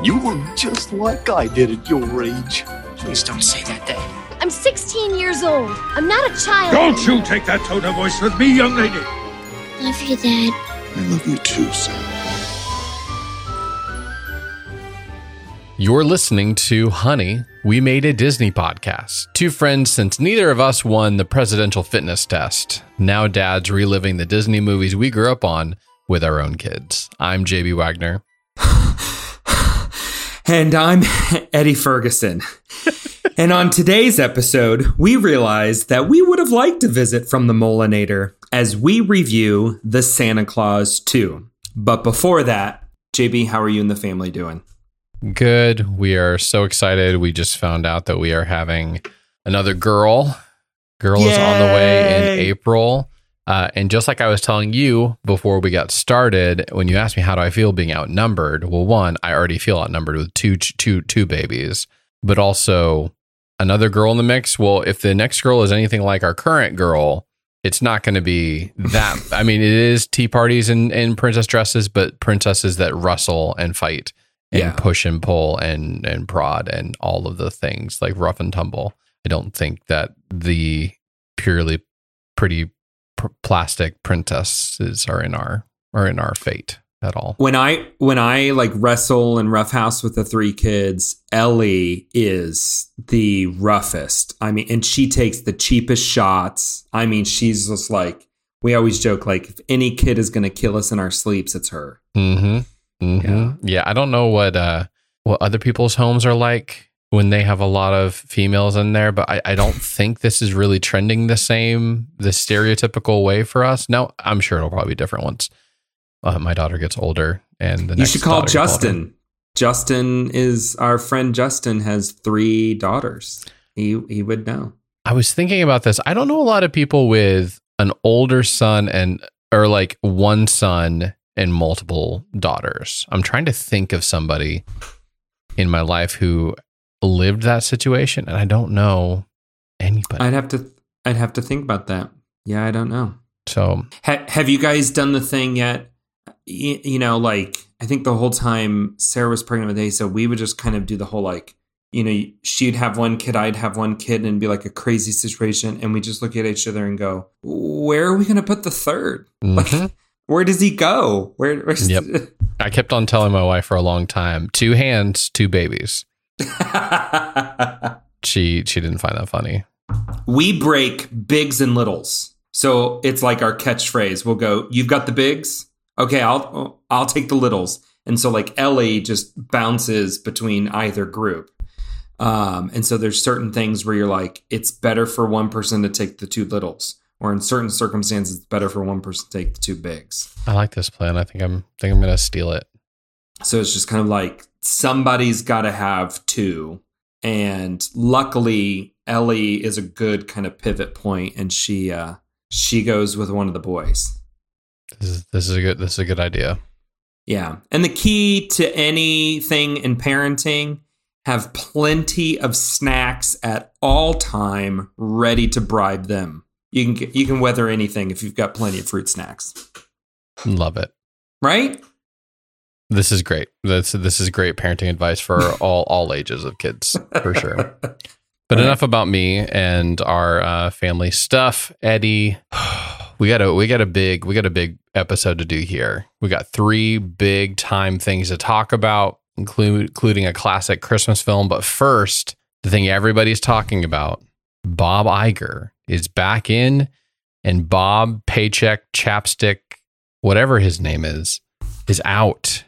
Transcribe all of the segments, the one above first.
You look just like I did at your age. Please don't say that, Dad. I'm 16 years old. I'm not a child. Don't you take that tone of voice with me, young lady. Love you, Dad. I love you too, son. You're listening to Honey, We Made a Disney podcast. Two friends since neither of us won the presidential fitness test. Now dads reliving the Disney movies we grew up on with our own kids. I'm JB Wagner. And I'm Eddie Ferguson. and on today's episode, we realized that we would have liked to visit from the Molinator as we review The Santa Clause 2. But before that, JB, how are you and the family doing? Good. We are so excited. We just found out that we are having another girl. Girl is on the way in April. Uh, and just like I was telling you before we got started, when you asked me how do I feel being outnumbered, well, one, I already feel outnumbered with two, two, two babies, but also another girl in the mix. Well, if the next girl is anything like our current girl, it's not going to be that. I mean, it is tea parties and, and princess dresses, but princesses that rustle and fight and Yeah. push and pull and and prod and all of the things like rough and tumble. I don't think that the purely pretty pr- plastic princesses are in our are in our fate at all. When I when I like wrestle and roughhouse with the three kids, Ellie is the roughest. I mean, and she takes the cheapest shots. I mean, she's just like we always joke like if any kid is going to kill us in our sleeps, it's her. Mm-hmm. Mm-hmm. Yeah. Yeah. I don't know what uh what other people's homes are like when they have a lot of females in there, but I, I don't think this is really trending the same, the stereotypical way for us. No, I'm sure it'll probably be different once uh, my daughter gets older and the you should call daughter gets older. Justin. Justin is our friend. Justin has three daughters. He he would know. I was thinking about this. I don't know a lot of people with an older son and or like one son and multiple daughters. I'm trying to think of somebody in my life who lived that situation and I don't know anybody. I'd have to I'd have to think about that. Yeah, I don't know. so Ha- have you guys done the thing yet? Y- you know, like I think the whole time Sarah was pregnant with Asa, we would just kind of do the whole like, you know, she'd have one kid, I'd have one kid, and it'd be like a crazy situation, and we just look at each other and go, "Where are we going to put the third? Like, mhm. where does he go? Where? Where's Yep. I kept on telling my wife for a long time, two hands, two babies. She she didn't find that funny. we break bigs and littles. So it's like our catchphrase. We'll go, "You've got the bigs, okay? I'll I'll take the littles." And so like Ellie just bounces between either group. Um, and so there's certain things where you're like, it's better for one person to take the two littles, or in certain circumstances, it's better for one person to take the two bigs. I like this plan. I think I'm think I'm gonna steal it. So it's just kind of like somebody's got to have two. And luckily, Ellie is a good kind of pivot point, and she uh, she goes with one of the boys. This is this is a good this is a good idea. Yeah, and the key to anything in parenting have plenty of snacks at all time ready to bribe them. You can you can weather anything if you've got plenty of fruit snacks, Love it. right? This is great. This this is great parenting advice for all all ages of kids for sure. But All right. enough about me and our uh, family stuff. Eddie, we got a we got a big we got a big episode to do here. We got three big time things to talk about, include, including a classic Christmas film. But first, the thing everybody's talking about: Bob Iger is back in, and Bob Paycheck Chapstick, whatever his name is, is out.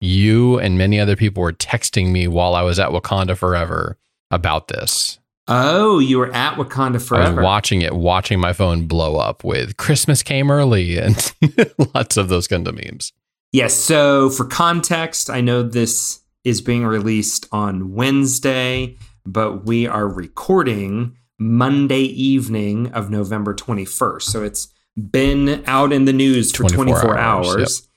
You and many other people were texting me while I was at Wakanda Forever about this. Oh, you were at Wakanda I was forever. watching it, watching my phone blow up with Christmas came early and lots of those kind of memes. Yes. So, for context, I know this is being released on Wednesday, but we are recording Monday evening of November 21st. So, it's been out in the news for 24 24, hours, hours.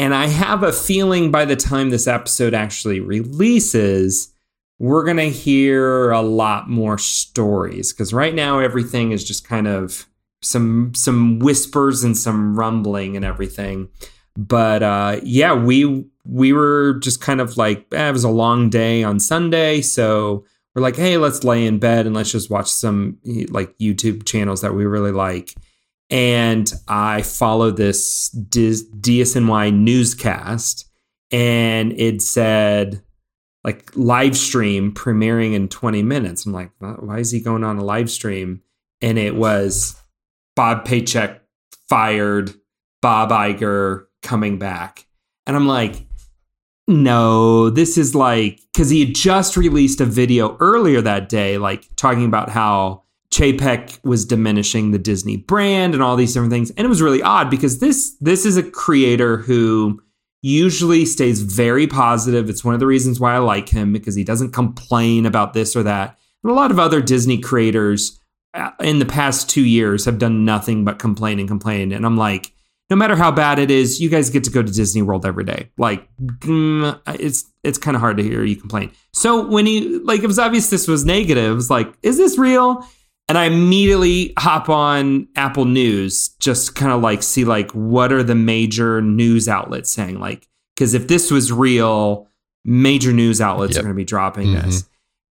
And I have a feeling by the time this episode actually releases, we're going to hear a lot more stories because right now everything is just kind of some some whispers and some rumbling and everything. But uh, yeah, we we were just kind of like eh, it was a long day on Sunday, so we're like, hey, let's lay in bed and let's just watch some like YouTube channels that we really like. And I followed this DSNY newscast, and it said like live stream premiering in 20 minutes. I'm like, why is he going on a live stream? And it was Bob Paycheck fired, Bob Iger coming back. And I'm like, no, this is like, because he had just released a video earlier that day, like talking about how Chapek was diminishing the Disney brand and all these different things. And it was really odd because this this is a creator who usually stays very positive. It's one of the reasons why I like him because he doesn't complain about this or that. And a lot of other Disney creators uh, in the past two years have done nothing but complain and complain. And I'm like, no matter how bad it is, you guys get to go to Disney World every day. Like, mm, it's it's kind of hard to hear you complain. So when he like, it was obvious this was negative. It was like, is this real? And I immediately hop on Apple News just kind of like see like what are the major news outlets saying like because if this was real, major news outlets yep. are going to be dropping mm-hmm. this.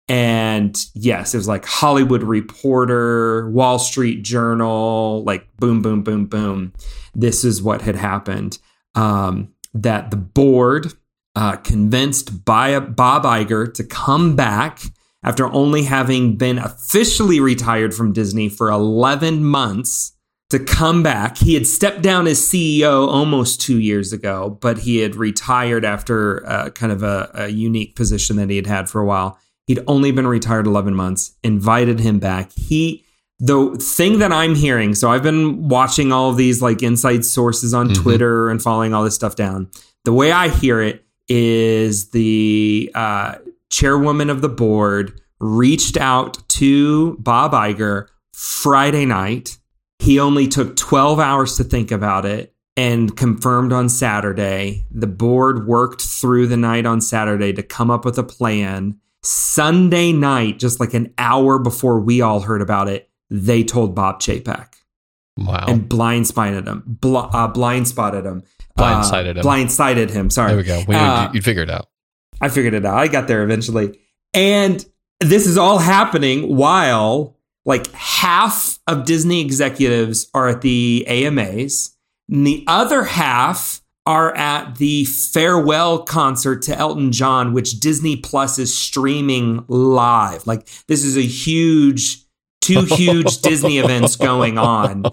And yes, it was like Hollywood Reporter, Wall Street Journal, like boom, boom, boom, boom. This is what had happened. Um, that the board uh, convinced Bob Iger to come back after only having been officially retired from Disney for 11 months to come back. He had stepped down as CEO almost two years ago, but he had retired after uh, kind of a, a unique position that he had had for a while. He'd only been retired 11 months, invited him back. He, the thing that I'm hearing, so I've been watching all of these like inside sources on mm-hmm. Twitter and following all this stuff down. The way I hear it is the uh, chairwoman of the board, reached out to Bob Iger Friday night. He only took 12 hours to think about it and confirmed on Saturday. The board worked through the night on Saturday to come up with a plan. Sunday night, just like an hour before we all heard about it, they told Bob Chapek. Wow. And blindsided him. Bl- uh, blind spotted him. Blindsided uh, him. Blindsided him. Sorry. There we go. We, uh, you figured it out. I figured it out. I got there eventually. And this is all happening while like half of Disney executives are at the AMAs, and the other half are at the farewell concert to Elton John, which Disney Plus is streaming live. Like this is a huge two huge Disney events going on.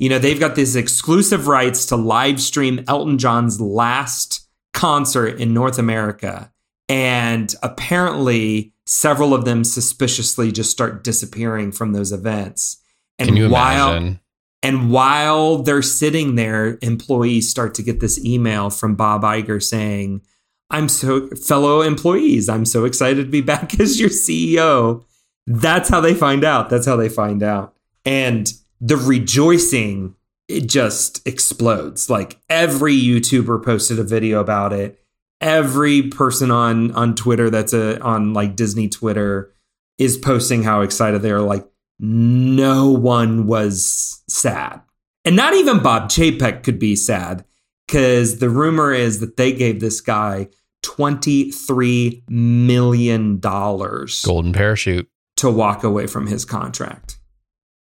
You know, they've got this exclusive rights to live stream Elton John's last concert in North America. And apparently, several of them suspiciously just start disappearing from those events. And Can you while, imagine? And while they're sitting there, employees start to get this email from Bob Iger saying, I'm so, fellow employees, I'm so excited to be back as your CEO. That's how they find out. That's how they find out. And the rejoicing, it just explodes. Like every YouTuber posted a video about it every person on on Twitter that's a on like Disney Twitter is posting how excited they are. Like no one was sad, and not even Bob Chapek could be sad because the rumor is that they gave this guy twenty three million dollars golden parachute to walk away from his contract.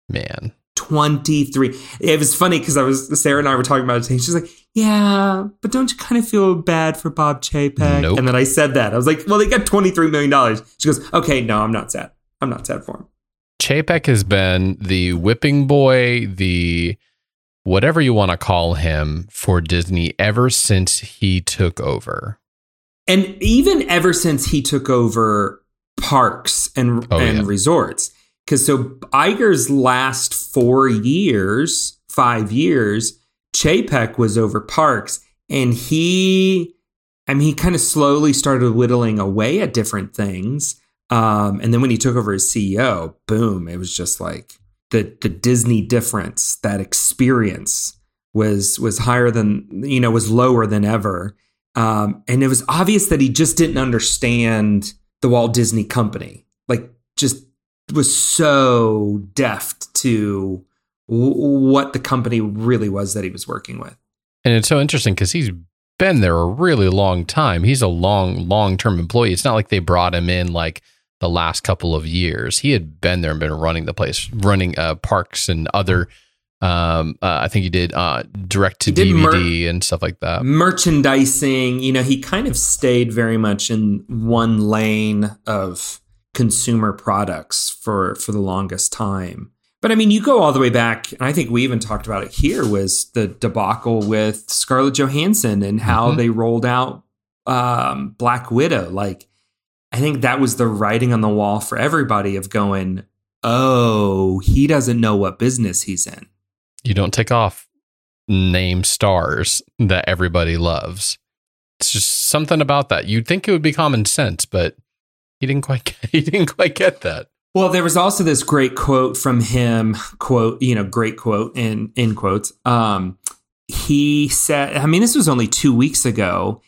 Man, 23. It was funny because I was Sarah and I were talking about it. She's like, "Yeah, but don't you kind of feel bad for Bob Chapek?" Nope. And then I said that I was like, "Well, they got 23 million dollars." She goes, "Okay, no, I'm not sad. I'm not sad for him." Chapek has been the whipping boy, the whatever you want to call him for Disney ever since he took over. And even ever since he took over parks and oh, and yeah. resorts because so Iger's last four years, five years, Chapek was over Parks, and he, I mean, he kind of slowly started whittling away at different things. Um, and then when he took over as CEO, boom, it was just like the the Disney difference, that experience was was higher than you know was lower than ever. Um, and it was obvious that he just didn't understand the Walt Disney Company. Like just was so deft to w- what the company really was that he was working with. And it's so interesting because he's been there a really long time. He's a long, long term employee. It's not like they brought him in like the last couple of years. He had been there and been running the place, running uh, parks and other. Um, uh, I think he did uh, direct to DVD mer- and stuff like that. merchandising you know he kind of stayed very much in one lane of consumer products for for the longest time but i mean you go all the way back and i think we even talked about it here was the debacle with scarlett johansson and how Mhm. they rolled out um black widow like i think that was the writing on the wall for everybody of going oh he doesn't know what business he's in You don't take off name stars that everybody loves. It's just something about that. You'd think it would be common sense, but he didn't quite get, he didn't quite get that. Well, there was also this great quote from him, quote, you know, great quote in in quotes. Um, he said, I mean, this was only two weeks ago.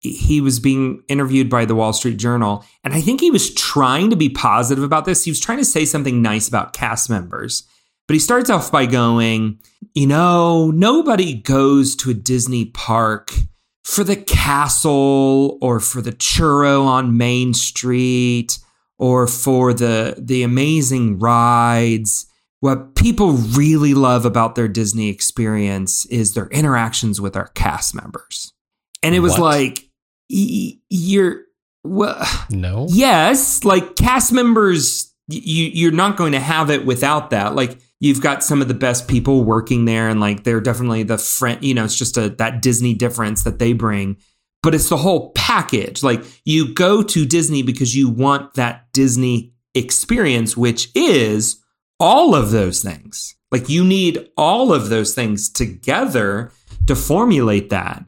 He was being interviewed by the Wall Street Journal, and I think he was trying to be positive about this. He was trying to say something nice about cast members, but he starts off by going, you know, nobody goes to a Disney park for the castle or for the churro on Main Street or for the the amazing rides. What people really love about their Disney experience is their interactions with our cast members. And it was What? like you're well No. yes like cast members you you're not going to have it without that like you've got some of the best people working there and like they're definitely the friend you know it's just a that disney difference that they bring. But it's the whole package. Like you go to disney because you want that disney experience which is all of those things. Like you need all of those things together to formulate that.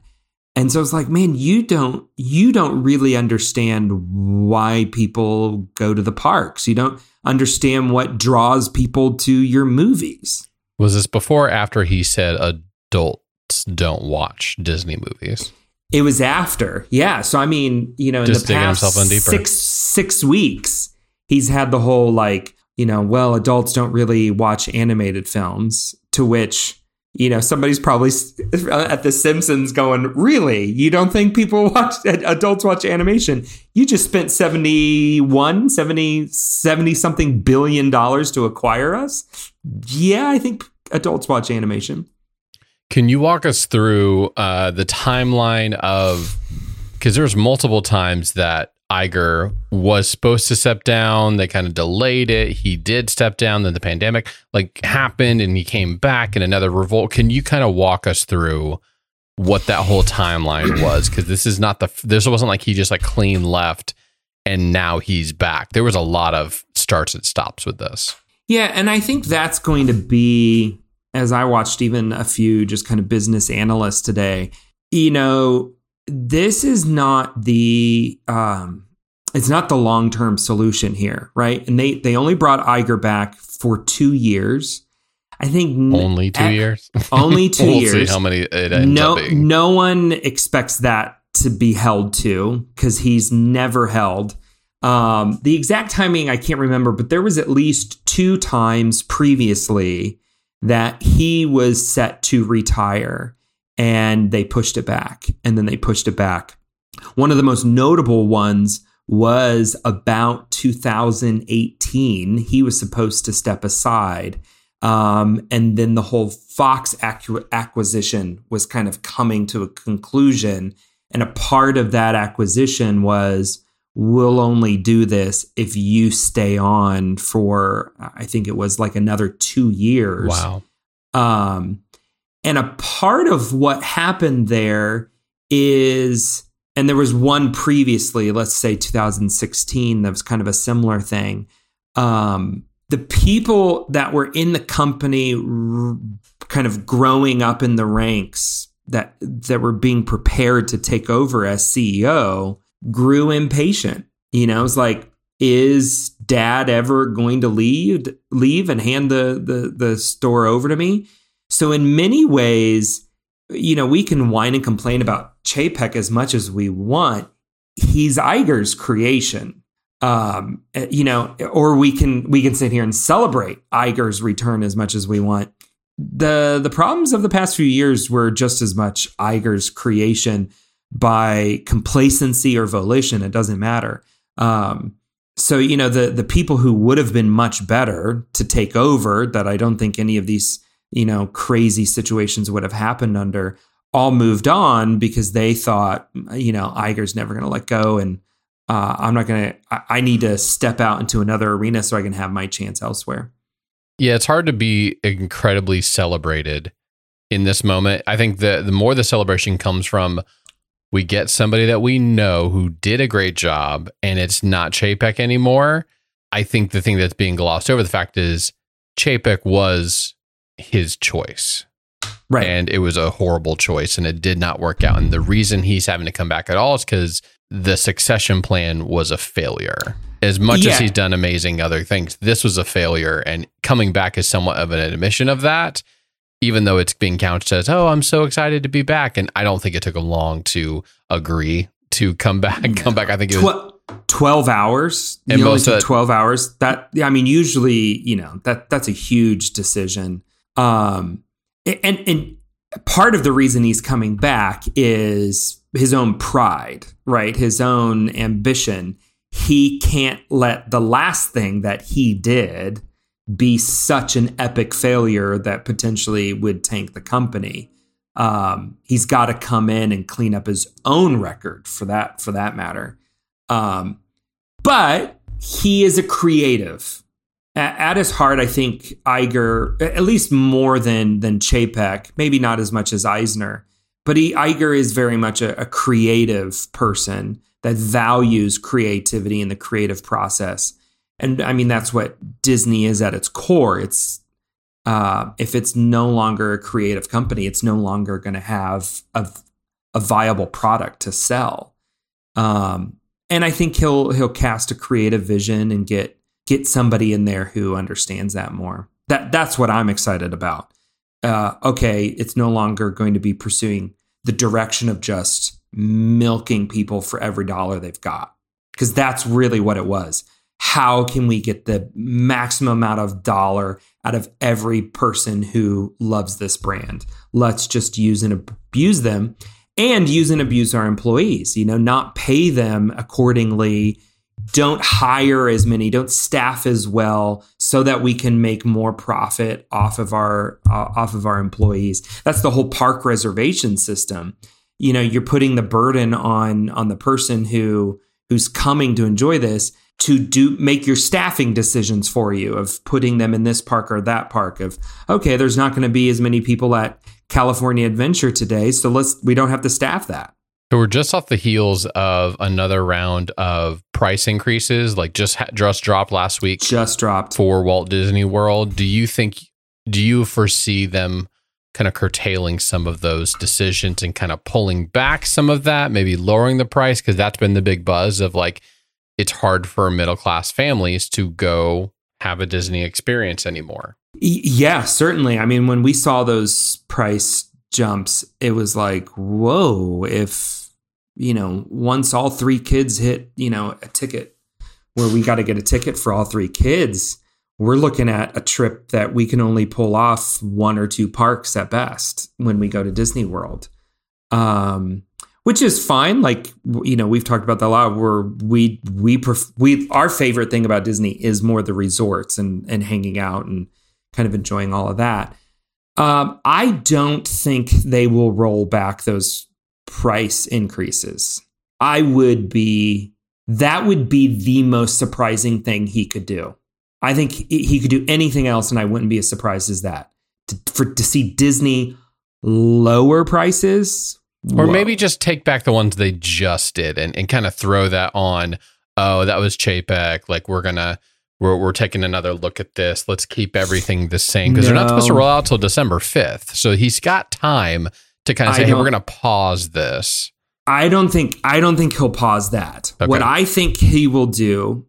And so it's like, man, you don't you don't really understand why people go to the parks. You don't understand what draws people to your movies. Was this before or after he said adults don't watch Disney movies? It was after. Yeah. So I mean, you know, in Just the past in six six weeks, he's had the whole like, you know, well, adults don't really watch animated films, to which you know, somebody's probably at The Simpsons going, Really? You don't think people watch, adults watch animation? You just spent 71, 70, 70 something billion dollars to acquire us? Yeah, I think adults watch animation. Can you walk us through uh, the timeline of because there's multiple times that Iger was supposed to step down. They kind of delayed it. He did step down. Then the pandemic like happened, and he came back in another revolt. Can you kind of walk us through what that whole timeline was? Because this is not the this wasn't like he just like clean left and now he's back. There was a lot of starts and stops with this. Yeah, and I think that's going to be, as I watched even a few just kind of business analysts today, you know, this is not the um it's not the long-term solution here, right? And they they only brought Iger back for 2 years. I think Only two eh, years. Only 2 we'll years. see how many it ends no, up being. no one expects that to be held to because he's never held. Um, the exact timing I can't remember, but there was at least two times previously that he was set to retire and they pushed it back and then they pushed it back. One of the most notable ones was about 2018. He was supposed to step aside. Um, and then the whole Fox acqu- acquisition was kind of coming to a conclusion. And a part of that acquisition was we'll only do this if you stay on for, I think it was like another two years. Wow. Um, and a part of what happened there is, and there was one previously, let's say 2016, that was kind of a similar thing. Um, the people that were in the company, r- kind of growing up in the ranks that that were being prepared to take over as CEO, grew impatient. You know, it's like, is Dad ever going to leave leave and hand the the the store over to me? So in many ways, you know, we can whine and complain about Chapek as much as we want. He's Iger's creation. Um, you know, or we can we can sit here and celebrate Iger's return as much as we want. the the problems of the past few years were just as much Iger's creation by complacency or volition. It doesn't matter. Um, so you know the the people who would have been much better to take over that I don't think any of these you know crazy situations would have happened under all moved on because they thought you know Iger's never going to let go and uh, I'm not going to I need to step out into another arena so I can have my chance elsewhere. Yeah, it's hard to be incredibly celebrated in this moment. I think the the more the celebration comes from we get somebody that we know who did a great job and it's not Chapek anymore. I think the thing that's being glossed over the fact is Chapek was his choice. Right. And it was a horrible choice and it did not work out. And the reason he's having to come back at all is because the succession plan was a failure. As much Yeah. as he's done amazing other things, this was a failure. And coming back is somewhat of an admission of that, even though it's being couched as, oh, I'm so excited to be back. And I don't think it took him long to agree to come back. Come back. I think it was. Tw- 12 hours And you only most of took 12 hours that yeah, i mean usually you know that that's a huge decision um and and part of the reason he's coming back is his own pride right? His own ambition. He can't let the last thing that he did be such an epic failure that potentially would tank the company. Um, he's got to come in and clean up his own record for that for that matter. Um, but he is a creative. At his heart, I think Iger, at least more than than Chapek, maybe not as much as Eisner, but he, Iger is very much a, a creative person that values creativity and the creative process. And I mean, that's what Disney is at its core. It's uh, if it's no longer a creative company, it's no longer going to have a, a viable product to sell. Um, and I think he'll he'll cast a creative vision and get get somebody in there who understands that more. That that's what I'm excited about. Uh, okay, it's no longer going to be pursuing the direction of just milking people for every dollar they've got because that's really what it was. How can we get the maximum amount of dollar out of every person who loves this brand? Let's just use and abuse them and use and abuse our employees, you know, not pay them accordingly. Don't hire as many, don't staff as well so that we can make more profit off of our uh, off of our employees. That's the whole park reservation system. You know, you're putting the burden on on the person who who's coming to enjoy this to do make your staffing decisions for you of putting them in this park or that park of okay there's not going to be as many people at California Adventure today so let's we don't have to staff that So we're just off the heels of another round of price increases, like just ha- just dropped last week just dropped for Walt Disney World. Do you think? Do you foresee them kind of curtailing some of those decisions and kind of pulling back some of that, maybe lowering the price? Because that's been the big buzz of like it's hard for middle class families to go have a Disney experience anymore. Yeah, certainly. I mean, when we saw those price jumps, it was like, whoa, if, you know, once all three kids hit, you know, a ticket where we got to get a ticket for all three kids, we're looking at a trip that we can only pull off one or two parks at best when we go to Disney World. Um, which is fine. Like you know, we've talked about that a lot. Where we we pref- we our favorite thing about Disney is more the resorts and and hanging out and kind of enjoying all of that. Um, I don't think they will roll back those price increases. I would be that would be the most surprising thing he could do. I think he could do anything else, and I wouldn't be as surprised as that. To, for to see Disney lower prices, Or whoa. maybe just take back the ones they just did and, and kind of throw that on. Oh, that was Chapek. Like we're gonna we're we're taking another look at this. Let's keep everything the same because they're not supposed to roll out till December fifth. So he's got time to kind of say, "Hey, we're gonna pause this." I don't think I don't think he'll pause that. Okay. What I think he will do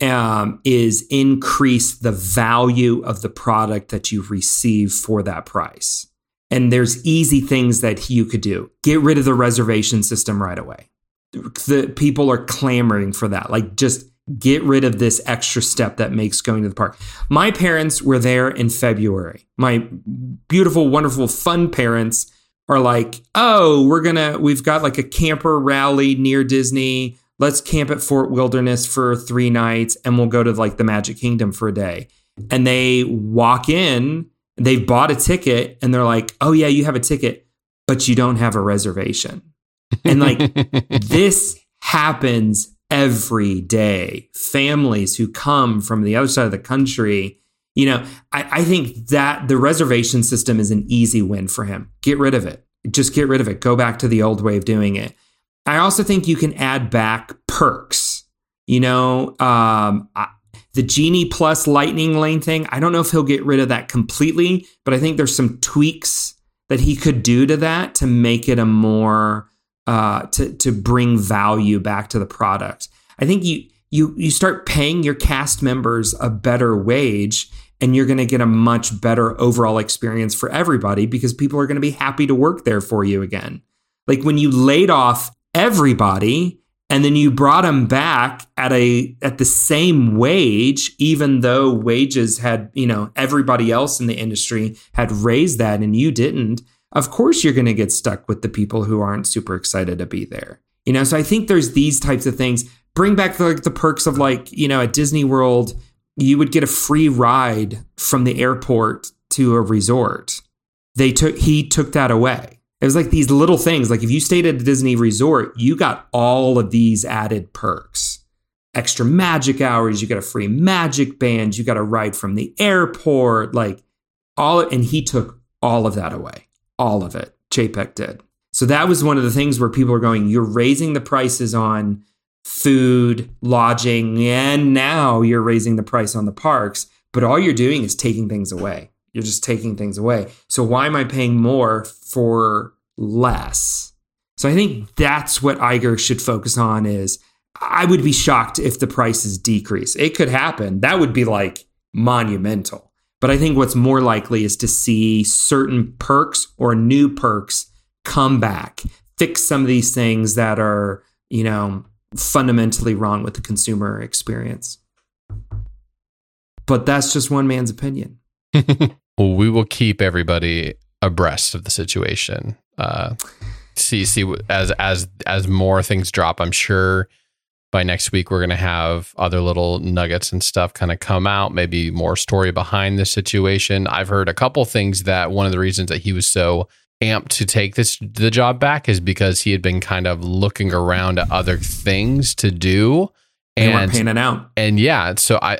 um, is increase the value of the product that you receive for that price. And there's easy things that you could do. Get rid of the reservation system right away. The people are clamoring for that. Like just get rid of this extra step that makes going to the park. My parents were there in February. My beautiful, wonderful, fun parents are like, oh, we're gonna, we've got like a camper rally near Disney. Let's camp at Fort Wilderness for three nights and we'll go to like the Magic Kingdom for a day. And they walk in, they've bought a ticket and they're like, oh, yeah, you have a ticket, but you don't have a reservation. And like, this happens every day. Families who come from the other side of the country, you know, I, I, think that the reservation system is an easy win for him. Get rid of it. Just get rid of it. Go back to the old way of doing it. I also think you can add back perks. You know, um, I, the Genie Plus Lightning Lane thing, I don't know if he'll get rid of that completely, but I think there's some tweaks that he could do to that to make it a more uh, to to bring value back to the product. I think you you you start paying your cast members a better wage and you're going to get a much better overall experience for everybody because people are going to be happy to work there for you again. Like when you laid off everybody and then you brought them back at a at the same wage even though wages had, you know, everybody else in the industry had raised that and you didn't of course you're going to get stuck with the people who aren't super excited to be there. You know, so I think there's these types of things. Bring back the, like the perks of like, you know, at Disney World, you would get a free ride from the airport to a resort. They took he took that away. It was like these little things. Like if you stayed at a Disney resort, you got all of these added perks. Extra magic hours, you got a free magic band, you got a ride from the airport, like all and he took all of that away all of it. Chapek did. So that was one of the things where people are going, you're raising the prices on food, lodging, and now you're raising the price on the parks, but all you're doing is taking things away. You're just taking things away. So why am I paying more for less? So I think that's what Iger should focus on is I would be shocked if the prices decrease. It could happen. That would be like monumental. But I think what's more likely is to see certain perks or new perks come back, fix some of these things that are, you know, fundamentally wrong with the consumer experience. But that's just one man's opinion. well, we will keep everybody abreast of the situation. Uh, see, see, as as as more things drop, I'm sure by next week we're going to have other little nuggets and stuff kind of come out maybe more story behind the situation. I've heard a couple things that one of the reasons that he was so amped to take this the job back is because he had been kind of looking around at other things to do and weren't panning out. and yeah so i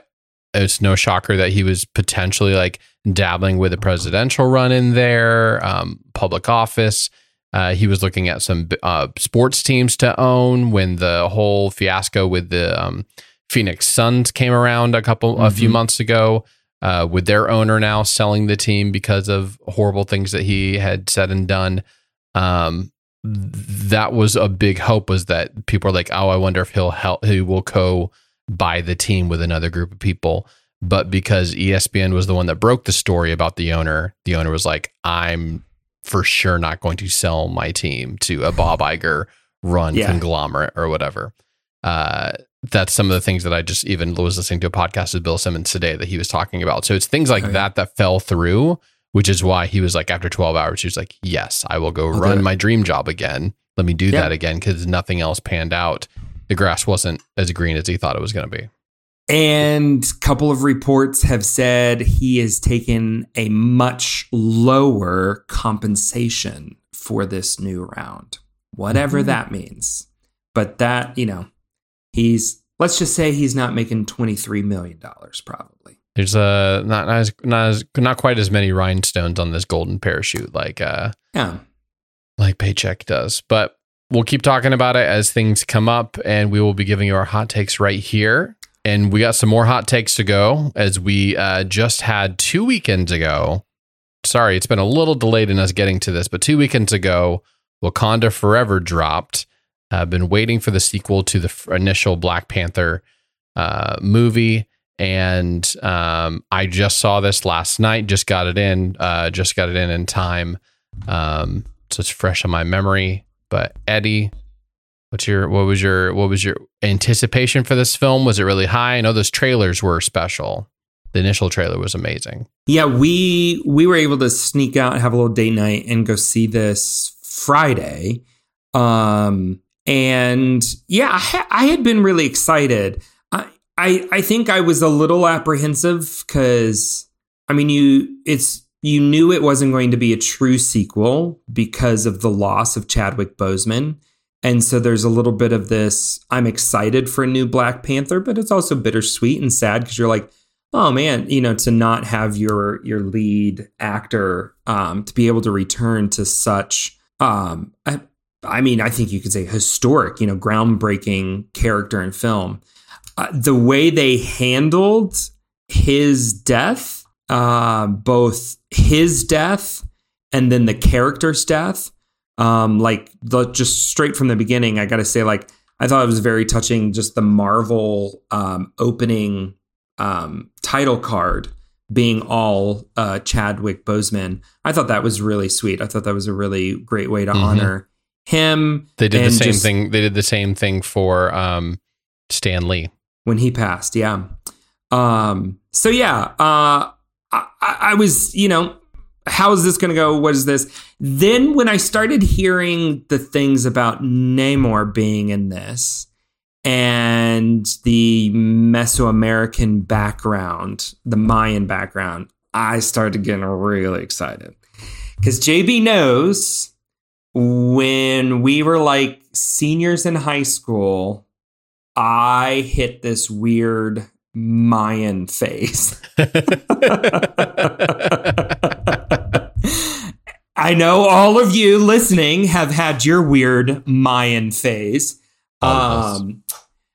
it's no shocker that he was potentially like dabbling with a presidential run in there um, public office uh, he was looking at some uh, sports teams to own when the whole fiasco with the um, Phoenix Suns came around a couple mm-hmm. a few mm-hmm. months ago. Uh, with their owner now selling the team because of horrible things that he had said and done. Um, that was a big hope was that people are like, oh, I wonder if he'll help, he will co buy the team with another group of people. But because ESPN was the one that broke the story about the owner, the owner was like, I'm for sure not going to sell my team to a Bob Iger run yeah. conglomerate or whatever. Uh, that's some of the things that I just even was listening to a podcast with Bill Simmons today that he was talking about. So it's things like okay. that that fell through, which is why he was like, after 12 hours, he was like, yes, I will go I'll run my dream job again. Let me do yeah. that again because nothing else panned out. The grass wasn't as green as he thought it was going to be. And a couple of reports have said he has taken a much lower compensation for this new round, whatever mm-hmm. that means. But that, you know, he's, let's just say he's not making $23 million probably. There's uh, not, not as not as not quite as many rhinestones on this golden parachute like uh yeah like paycheck does. But we'll keep talking about it as things come up, and we will be giving you our hot takes right here. And we got some more hot takes to go as we uh, just had two weekends ago. Sorry, it's been a little delayed in us getting to this, but two weekends ago, Wakanda Forever dropped. I've uh, been waiting for the sequel to the f- initial Black Panther uh, movie. And um, I just saw this last night, just got it in, uh, just got it in in time. Um, so it's fresh in my memory. But Eddie, What's your what was your what was your anticipation for this film? Was it really high? I know those trailers were special. The initial trailer was amazing. Yeah, we we were able to sneak out, have a little date night, and go see this Friday. Um, and yeah, I, ha- I had been really excited. I, I I think I was a little apprehensive because I mean, you it's you knew it wasn't going to be a true sequel because of the loss of Chadwick Boseman. And so there's a little bit of this I'm excited for a new Black Panther, but it's also bittersweet and sad because you're like, oh man, you know, to not have your your lead actor um, to be able to return to such um, I, I mean, I think you could say historic, you know, groundbreaking character in film. Uh, the way they handled his death, uh, both his death and then the character's death, um, like the, just straight from the beginning, I got to say, like I thought it was very touching. Just the Marvel um, opening um, title card being all uh, Chadwick Boseman. I thought that was really sweet. I thought that was a really great way to Mhm. honor him. They did the same just- thing. They did the same thing for um, Stan Lee. when he passed. Yeah. Um. So yeah. Uh. I I was, you know, how is this going to go? What is this? Then when I started hearing the things about Namor being in this and the Mesoamerican background, the Mayan background, I started getting really excited because JB knows when we were like seniors in high school, I hit this weird Mayan phase. I know all of you listening have had your weird Mayan phase. All of us. Um,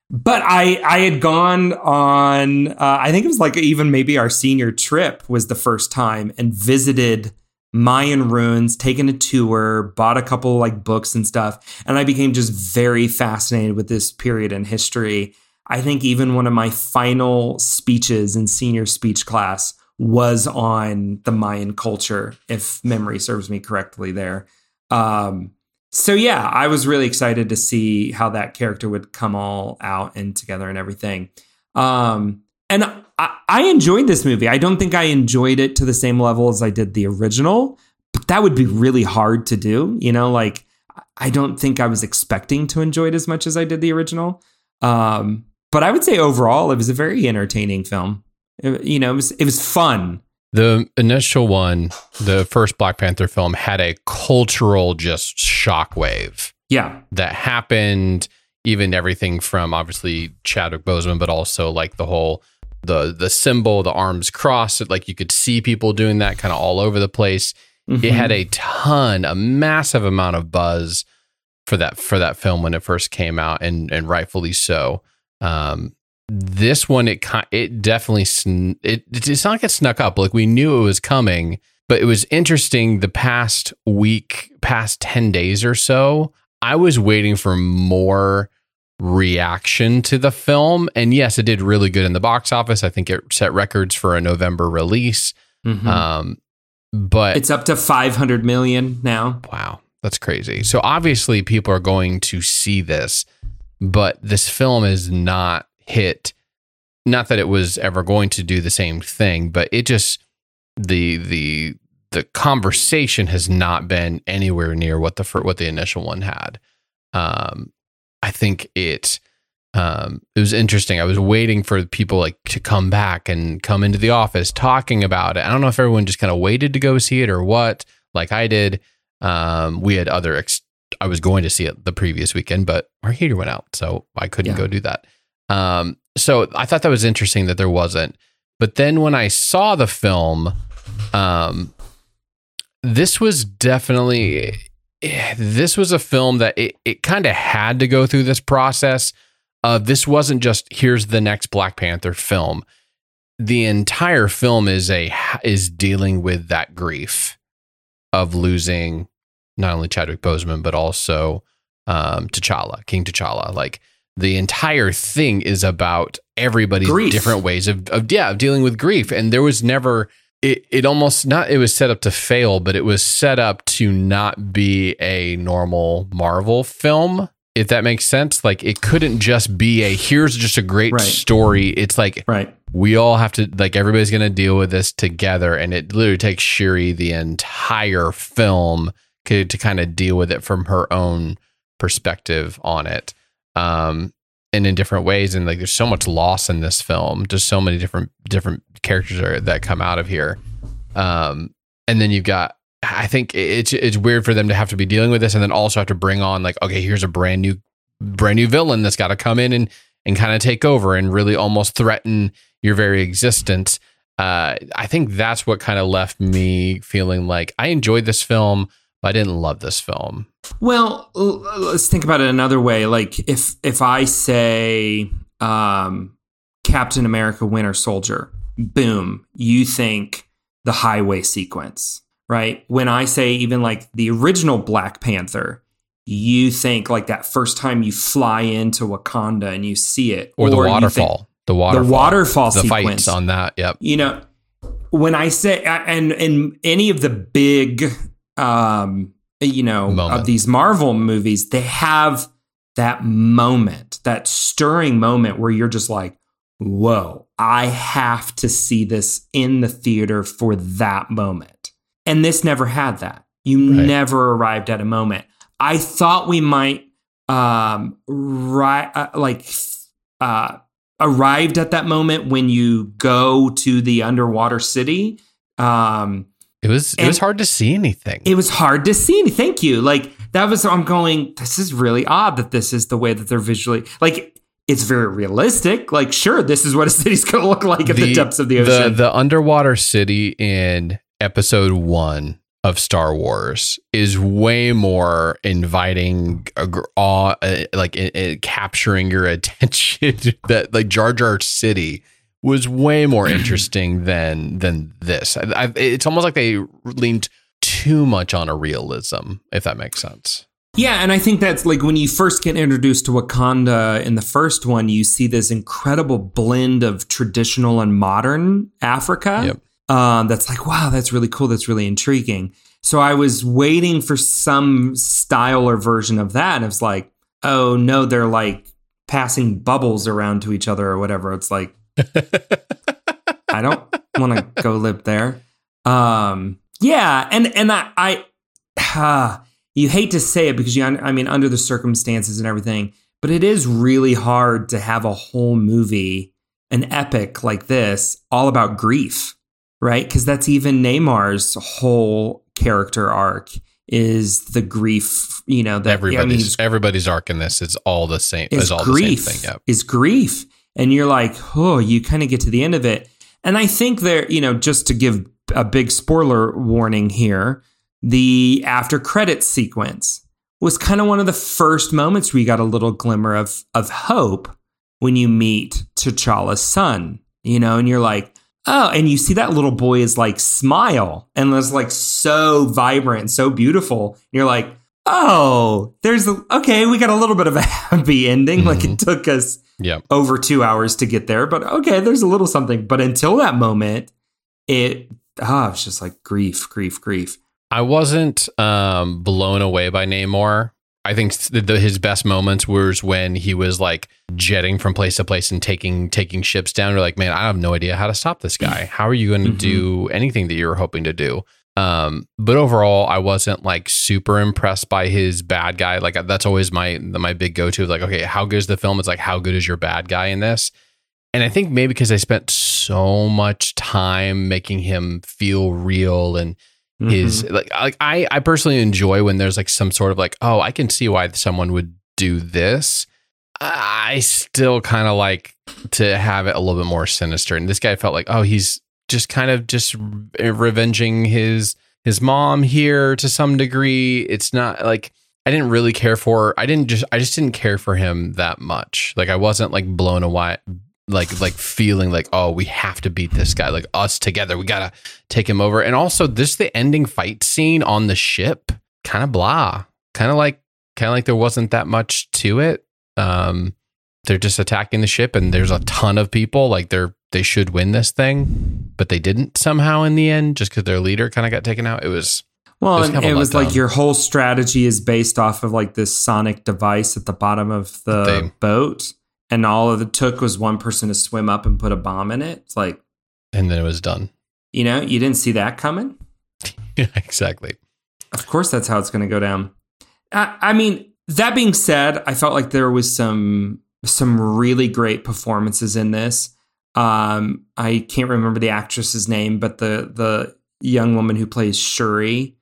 but I I had gone on uh, I think it was like even maybe our senior trip was the first time and visited Mayan ruins, taken a tour, bought a couple like books and stuff, and I became just very fascinated with this period in history. I think even one of my final speeches in senior speech class was on the Mayan culture, if memory serves me correctly there. Um, so yeah, I was really excited to see how that character would come all out and together and everything. Um, and I, I enjoyed this movie. I don't think I enjoyed it to the same level as I did the original, but that would be really hard to do. You know, like I don't think I was expecting to enjoy it as much as I did the original. Um, but I would say overall, it was a very entertaining film. It- you know, it was it was fun. The initial one, the first Black Panther film, had a cultural just shockwave Yeah, that happened. Even everything from obviously Chadwick Boseman, but also like the whole the the symbol, the arms crossed. Like you could see people doing that kind of all over the place. It Mhm. had a ton, a massive amount of buzz for that for that film when it first came out, and and rightfully so. Um, this one, it it definitely sn- it it's not like it snuck up. Like we knew it was coming, but it was interesting. The past week, past ten days or so, I was waiting for more reaction to the film, and yes, it did really good in the box office. I think it set records for a November release. Mhm. Um, but it's up to 500 million now. Wow, that's crazy. So obviously people are going to see this, but this film is not hit not that it was ever going to do the same thing, but it just the the the conversation has not been anywhere near what the what the initial one had. Um I think it um it was interesting. I was waiting for people like to come back and come into the office talking about it. I don't know if everyone just kind of waited to go see it or what, like I did. Um we had other ex- I was going to see it the previous weekend, but our heater went out, so I couldn't Yeah. go do that. Um so I thought that was interesting that there wasn't. But then when I saw the film, um this was definitely this was a film that it, it kind of had to go through this process of this wasn't just here's the next Black Panther film. The entire film is a is dealing with that grief of losing not only Chadwick Boseman but also um, T'Challa, King T'Challa. Like the entire thing is about everybody's Grief. different ways of, of yeah of dealing with grief, and there was never it, it almost not it was set up to fail, but it was set up to not be a normal Marvel film. if that makes sense. Like it couldn't just be a here's just a great Right. story. It's like Right. we all have to like everybody's gonna deal with this together, and it literally takes Shuri the entire film to, to kind of deal with it from her own perspective on it. Um, and in different ways, and like there's so much loss in this film. Just so many different different characters are, that come out of here. Um, and then you've got I think it's it's weird for them to have to be dealing with this and then also have to bring on like okay here's a brand new brand new villain that's got to come in and and kind of take over and really almost threaten your very existence. Uh, I think that's what kind of left me feeling like I enjoyed this film, I didn't love this film. Well, let's think about it another way. Like if if I say um, Captain America Winter Soldier, boom, you think the highway sequence, right? When I say even like the original Black Panther, you think like that first time you fly into Wakanda and you see it, Or, the you think- waterfall, the waterfall, waterfall the sequence. fights on that. Yep. you know when i say and in any of the big um you know Moment. of these marvel movies they have that moment that stirring moment where you're just like whoa i have to see this in the theater for that moment and this never had that you Right. never arrived at a moment i thought we might um right uh, like uh arrived at that moment when you go to the underwater city. Um, It was it And- was hard to see anything. it was hard to see. Thank you. Like that was. I'm going. This is really odd that this is the way that they're visually like. It's very realistic. Like, sure, this is what a city's going to look like at the, depths of the The, ocean. the underwater city in episode one of Star Wars is way more inviting, awe, uh, like uh, uh, capturing your attention. that like Jar Jar City was way more interesting than than this. I, I, it's almost like they leaned too much on a realism, if that makes sense. Yeah, and I think that's like when you first get introduced to Wakanda in the first one, you see this incredible blend of traditional and modern Africa. Yep. Um, that's like, wow, that's really cool. That's really intriguing. So I was waiting for some style or version of that. And it's like, oh no, they're like passing bubbles around to each other or whatever. It's like, I don't want to go live there. Um, yeah, and and I, I ah, you hate to say it because you, I mean, under the circumstances and everything, but it is really hard to have a whole movie, an epic like this, all about grief, right? Because that's even Namor's whole character arc is the grief. You know that I mean, Everybody's everybody's arc in this is all the same. Is, is all grief the same thing. Yep. is grief and you're like oh you kind of get to the end of it. And i think there you know just to give a big spoiler warning here the after credits sequence was kind of one of the first moments we got a little glimmer of of hope when you meet T'Challa's son you know and you're like oh and you see that little boy is like smile and it's like so vibrant and so beautiful. And you're like oh there's a okay we got a little bit of a happy ending like it took us Yep. over two hours to get there, but okay, there's a little something. But until that moment, it ah, it's just like grief, grief, grief. I wasn't um, blown away by Namor. I think the, the, his best moments was when he was like jetting from place to place and taking taking ships down. You're like, man, I have no idea how to stop this guy. How are you going to Mhm. do anything that you were hoping to do? Um, but overall, I wasn't like super impressed by his bad guy. Like that's always my my big go to. Like, okay, how good is the film? It's like, how good is your bad guy in this? And I think maybe because I spent so much time making him feel real and his Mhm. like like I I personally enjoy when there's like some sort of like oh I can see why someone would do this. I still kind of like to have it a little bit more sinister. And this guy felt like oh he's just kind of just revenging his his mom here to some degree. It's not like I didn't really care for I didn't just I just didn't care for him that much. Like I wasn't like blown away like like feeling like oh we have to beat this guy. Like us together we gotta take him over. And also this the ending fight scene on the ship kind of blah. Kind of like kind of like there wasn't that much to it. Um they're just attacking the ship and there's a ton of people. Like they're they should win this thing but they didn't somehow in the end just because their leader kind of got taken out it was Well, kind of it was like your whole strategy is based off of like this sonic device at the bottom of the They- boat, and all of it took was one person to swim up and put a bomb in it. It's like and then it was done. you know you didn't see that coming. Yeah, exactly. Of course, that's how it's going to go down. I, I mean, that being said, I felt like there was some some really great performances in this. Um, I can't remember the actress's name, but the the young woman who plays Shuri,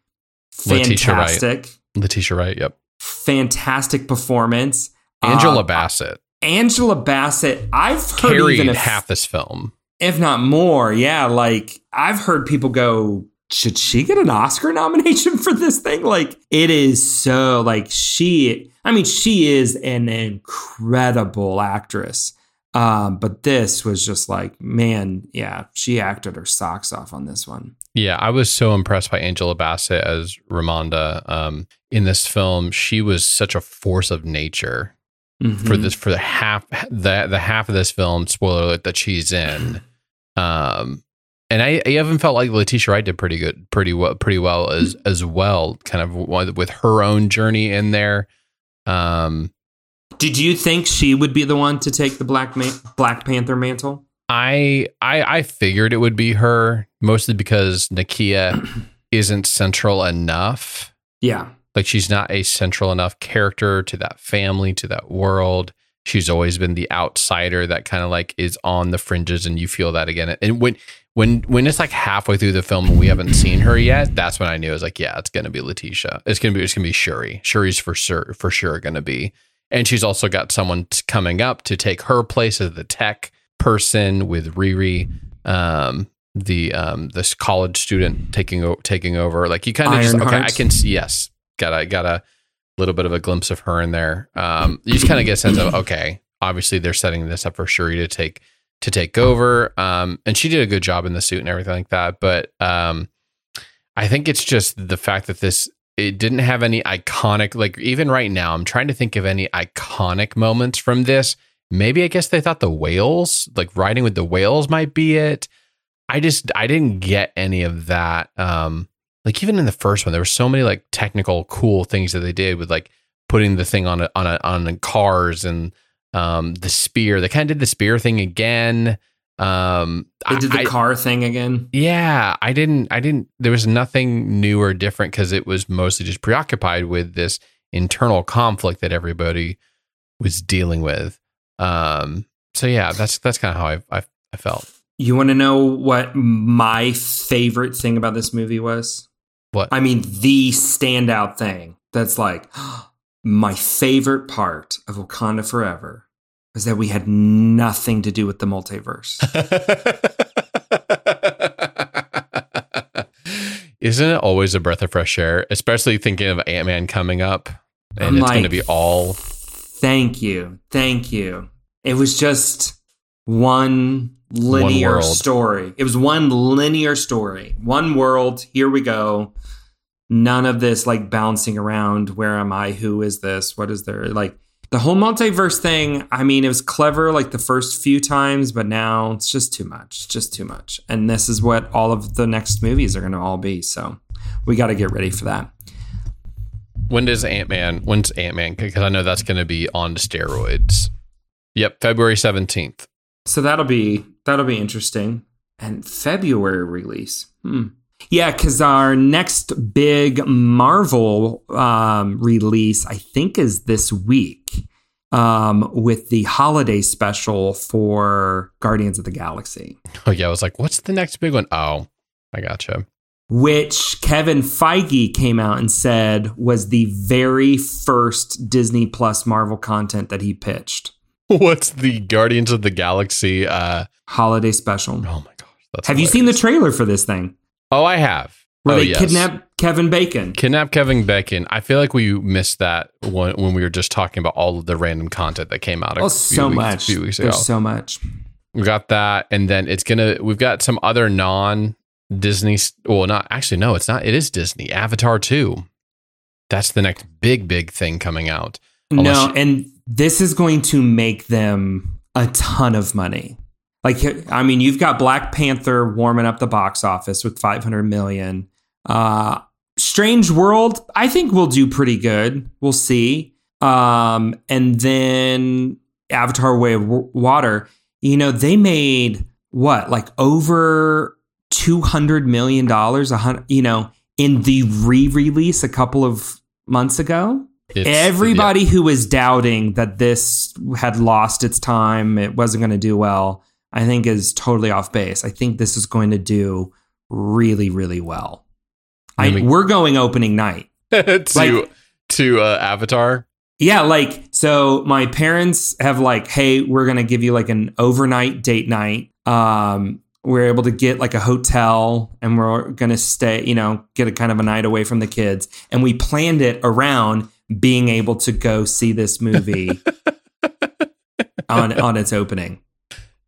Letitia Wright. fantastic, Letitia Wright. Yep. fantastic performance. Angela Uh, Bassett Angela Bassett. I've heard carried even if, half this film. if not more. Yeah, like I've heard people go, should she get an Oscar nomination for this thing? Like it is so like she. I mean, she is an incredible actress. Um, but this was just like, man, yeah, she acted her socks off on this one. Yeah, I was so impressed by Angela Bassett as Ramonda um, in this film. She was such a force of nature for Mhm. this for the half the the half of this film. Spoiler alert that she's in. Um, and I, I even felt like Letitia Wright did pretty good, pretty well, pretty well as as well. Kind of with with her own journey in there. Um, Did you think she would be the one to take the Black Ma- Black Panther mantle? I I I figured it would be her mostly because Nakia isn't central enough. Yeah. Like she's not a central enough character to that family, to that world. She's always been the outsider that kind of like is on the fringes and you feel that again. And when when when it's like halfway through the film and we haven't seen her yet, that's when I knew it was like, yeah, it's gonna be Letitia. It's gonna be it's gonna be Shuri. Shuri's for sure for sure gonna be. And she's also got someone t- coming up to take her place as the tech person with Riri. Um the um this college student taking o- taking over like you kind of just okay I can see yes got a got a little bit of a glimpse of her in there. Um, you just kind of get a sense of okay, obviously they're setting this up for Shuri to take to take over. Um, and she did a good job in the suit and everything like that. But um, I think it's just the fact that this it didn't have any iconic like even right now. I'm trying to think of any iconic moments from this. Maybe I guess they thought the whales, like riding with the whales, might be it. I just I didn't get any of that. Um, like even in the first one, there were so many like technical cool things that they did with like putting the thing on a, on a, on cars and um the spear. They kind of did the spear thing again. Um, They did the I- car thing again. yeah, I didn't. I didn't. There was nothing new or different because it was mostly just preoccupied with this internal conflict that everybody was dealing with. Um. So yeah, that's that's kind of how I, I I felt. You want to know what my favorite thing about this movie was? What? I mean, the standout thing that's like my favorite part of Wakanda Forever is that we had nothing to do with the multiverse. Isn't it always a breath of fresh air, especially thinking of Ant Man coming up, and I'm it's going to be all Thank you. Thank you. It was just one linear world. story. It was one linear story. One world. Here we go. None of this like bouncing around. Where am I? Who is this? What is there? Like the whole multiverse thing. I mean, it was clever like the first few times, but now it's just too much. It's just too much. And this is what all of the next movies are going to all be. So we got to get ready for that. When does Ant Man? When's Ant Man? Because I know that's going to be on steroids. Yep, February seventeenth. So that'll be that'll be interesting. And February release. Hmm. Yeah, because our next big Marvel um, release, I think, is this week um, with the holiday special for Guardians of the Galaxy, Oh yeah, I was like, what's the next big one? Oh, I gotcha. which Kevin Feige came out and said was the very first Disney Plus Marvel content that he pitched. What's the Guardians of the Galaxy? Uh, Holiday special. oh my gosh, that's Have you seen the trailer for this thing? Oh, I have. Where oh, they yes. kidnap Kevin Bacon. Kidnap Kevin Bacon. I feel like we missed that when, when we were just talking about all of the random content that came out. Oh, so weeks, much. few weeks ago. There's so much. we got that, and then it's gonna. We've got some other non Disney. Well, not actually. No, it's not. It is Disney. Avatar two. That's the next big big thing coming out. Unless no, you- and this is going to make them a ton of money. Like, I mean, you've got Black Panther warming up the box office with 500 million. Uh, Strange World, I think we'll do pretty good. We'll see. Um, and then Avatar: Way of Water. You know, they made what like over two hundred million dollars. A hundred, you know, in the re-release a couple of months ago. It's- Everybody who was doubting that this had lost its time, it wasn't going to do well, I think is totally off base. I think this is going to do really, really well. I, we're going opening night. to Like- to uh, Avatar. Yeah, like so my parents have like, hey, we're gonna give you like an overnight date night. Um, we're able to get like a hotel and we're gonna stay, you know, get a kind of a night away from the kids. And we planned it around being able to go see this movie on on its opening.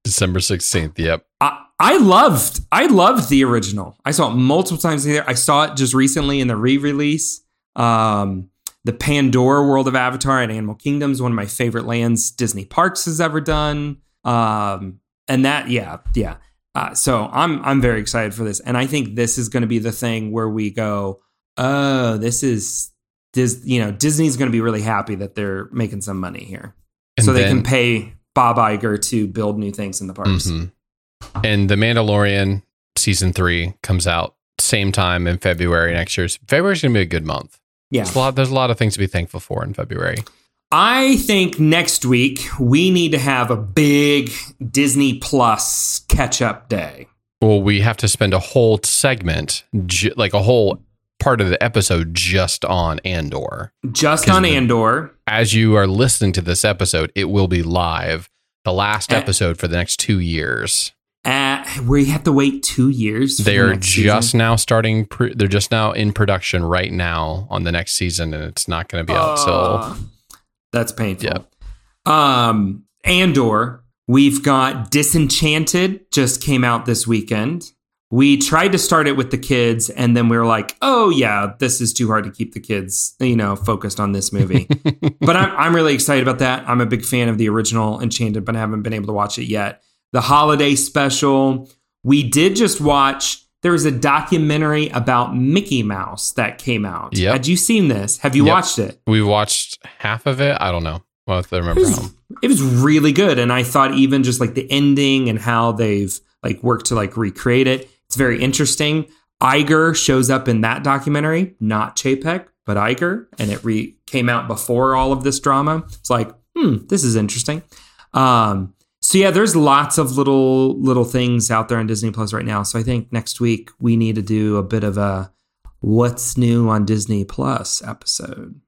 December 16th. Yep. I, I loved I loved the original. I saw it multiple times there. I saw it just recently in the re-release. Um, the Pandora World of Avatar and Animal Kingdom is one of my favorite lands Disney Parks has ever done. Um, and that, yeah, yeah. Uh, so I'm I'm very excited for this, and I think this is going to be the thing where we go, oh, this is Dis, you know, Disney's going to be really happy that they're making some money here, And so they can pay Bob Iger to build new things in the parks. Mhm. And The Mandalorian season three comes out same time in February next year. February's going to be a good month. Yeah. There's a lot. There's a lot of things to be thankful for in February. I think next week we need to have a big Disney Plus catch up day. Well, we have to spend a whole segment, like a whole part of the episode, just on Andor. Just on the- Andor. As you are listening to this episode, it will be live, the last Eh. episode for the next two years. Uh, we have to wait two years. They are just season. now starting. Pre- they're just now in production right now on the next season, and it's not going to be out Uh, till that's painful. Yep. Um, Andor. We've got Disenchanted. Just came out this weekend. We tried to start it with the kids, and then we were like, "Oh yeah, this is too hard to keep the kids, you know, focused on this movie." but I'm I'm really excited about that. I'm a big fan of the original Enchanted, but I haven't been able to watch it yet. The holiday special. We did just watch. There was a documentary about Mickey Mouse that came out. Yep. Had you seen this? Have you Yep. watched it? we watched half of it. I don't know. Well, if I remember It was, it was really good, and I thought even just like the ending and how they've like worked to like recreate it. It's very interesting. Iger shows up in that documentary, not Chapek, but Iger, and it re- came out before all of this drama. It's like, hmm, this is interesting. Um, so yeah, there's lots of little little things out there on Disney Plus right now. So I think next week we need to do a bit of a what's new on Disney Plus episode.